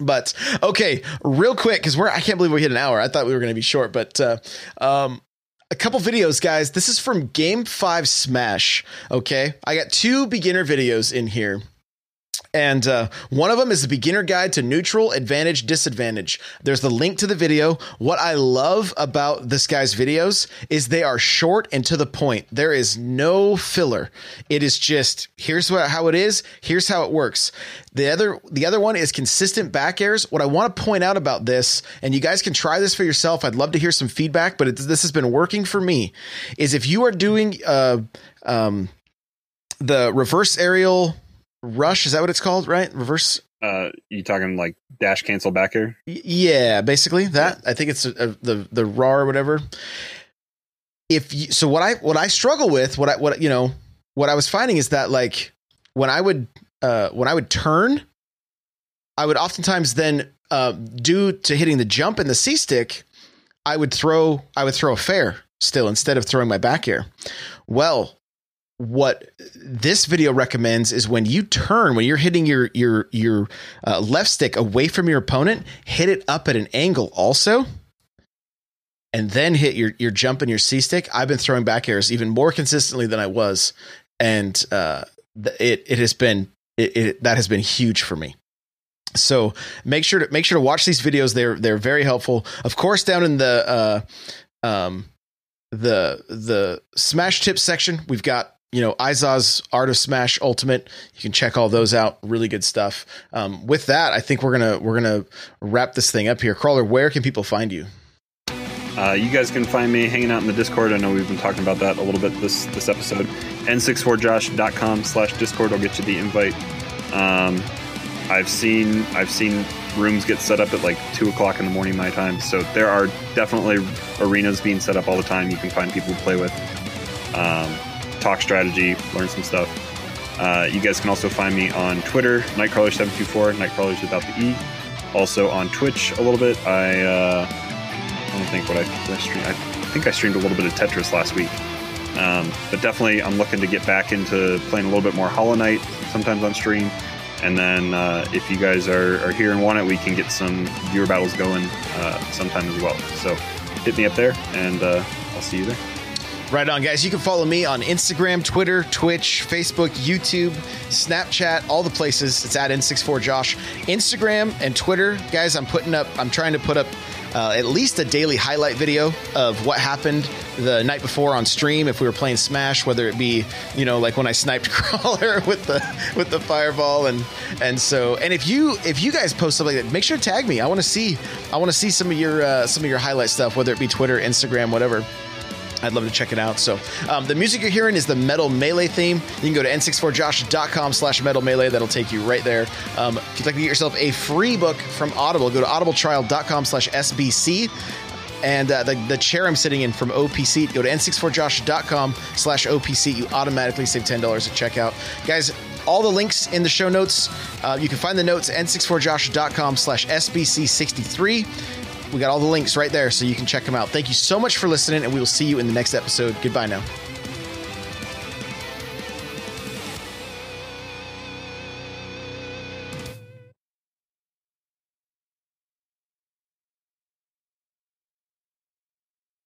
but okay, real quick because we're I can't believe we hit an hour. I thought we were going to be short, but uh, um, a couple videos, guys. This is from Game Five Smash. Okay, I got two beginner videos in here. And uh, one of them is the beginner guide to neutral, advantage, disadvantage. There's the link to the video. What I love about this guy's videos is they are short and to the point. There is no filler. It is just here's what, how it is. Here's how it works. The other the other one is consistent back airs. What I want to point out about this, and you guys can try this for yourself. I'd love to hear some feedback, but it, this has been working for me. Is if you are doing uh, um, the reverse aerial rush is that what it's called right? Reverse? Uh you talking like dash cancel back here? Y- yeah basically that. I think it's a, a, the the raw or whatever. If you, so what i what i struggle with what i what you know what i was finding is that like when i would uh when i would turn i would oftentimes then uh due to hitting the jump and the c stick i would throw i would throw a fair still instead of throwing my back air. Well what this video recommends is when you turn when you're hitting your your your uh, left stick away from your opponent hit it up at an angle also and then hit your your jump and your c stick. I've been throwing back airs even more consistently than i was and uh, it it has been it, it that has been huge for me. So make sure to make sure to watch these videos. They're they're very helpful. Of course down in the uh um the the smash tips section we've got you know, Izaw's Art of Smash Ultimate. You can check all those out. Really good stuff. Um, with that, I think we're gonna we're gonna wrap this thing up here. Crawler, where can people find you? Uh, you guys can find me hanging out in the Discord. I know we've been talking about that a little bit this this episode. n64josh.com slash Discord will get you the invite. Um, I've seen I've seen rooms get set up at like two o'clock in the morning my time. So there are definitely arenas being set up all the time. You can find people to play with. Um, talk strategy, learn some stuff. Uh, you guys can also find me on Twitter, Nightcrawler724, Nightcrawlers without the E. Also on Twitch a little bit. I, uh, I don't think what I, I streamed. I think I streamed a little bit of Tetris last week. Um, but definitely, I'm looking to get back into playing a little bit more Hollow Knight sometimes on stream. And then uh, if you guys are, are here and want it, we can get some viewer battles going uh, sometime as well. So hit me up there, and uh, I'll see you there. Right on, guys. You can follow me on Instagram, Twitter, Twitch, Facebook, YouTube, Snapchat, all the places. It's at N64Josh. Instagram and Twitter, guys, I'm putting up, I'm trying to put up uh, at least a daily highlight video of what happened the night before on stream if we were playing Smash, whether it be you know like when I sniped Crawler with the with the fireball and and so and if you if you guys post something like that, make sure to tag me. I want to see I want to see some of your uh, some of your highlight stuff, whether it be Twitter, Instagram, whatever. I'd love to check it out. So um, the music you're hearing is the Metal Melee theme. You can go to n64josh.com slash metal melee. That'll take you right there. Um, if you'd like to get yourself a free book from Audible, go to audibletrial.com slash SBC. And uh, the, the chair I'm sitting in from OPC, go to n64josh.com slash OPC. You automatically save $10 at checkout. Guys, all the links in the show notes. Uh, you can find the notes at n64josh.com slash SBC63. We got all the links right there so you can check them out. Thank you so much for listening, and we will see you in the next episode. Goodbye now.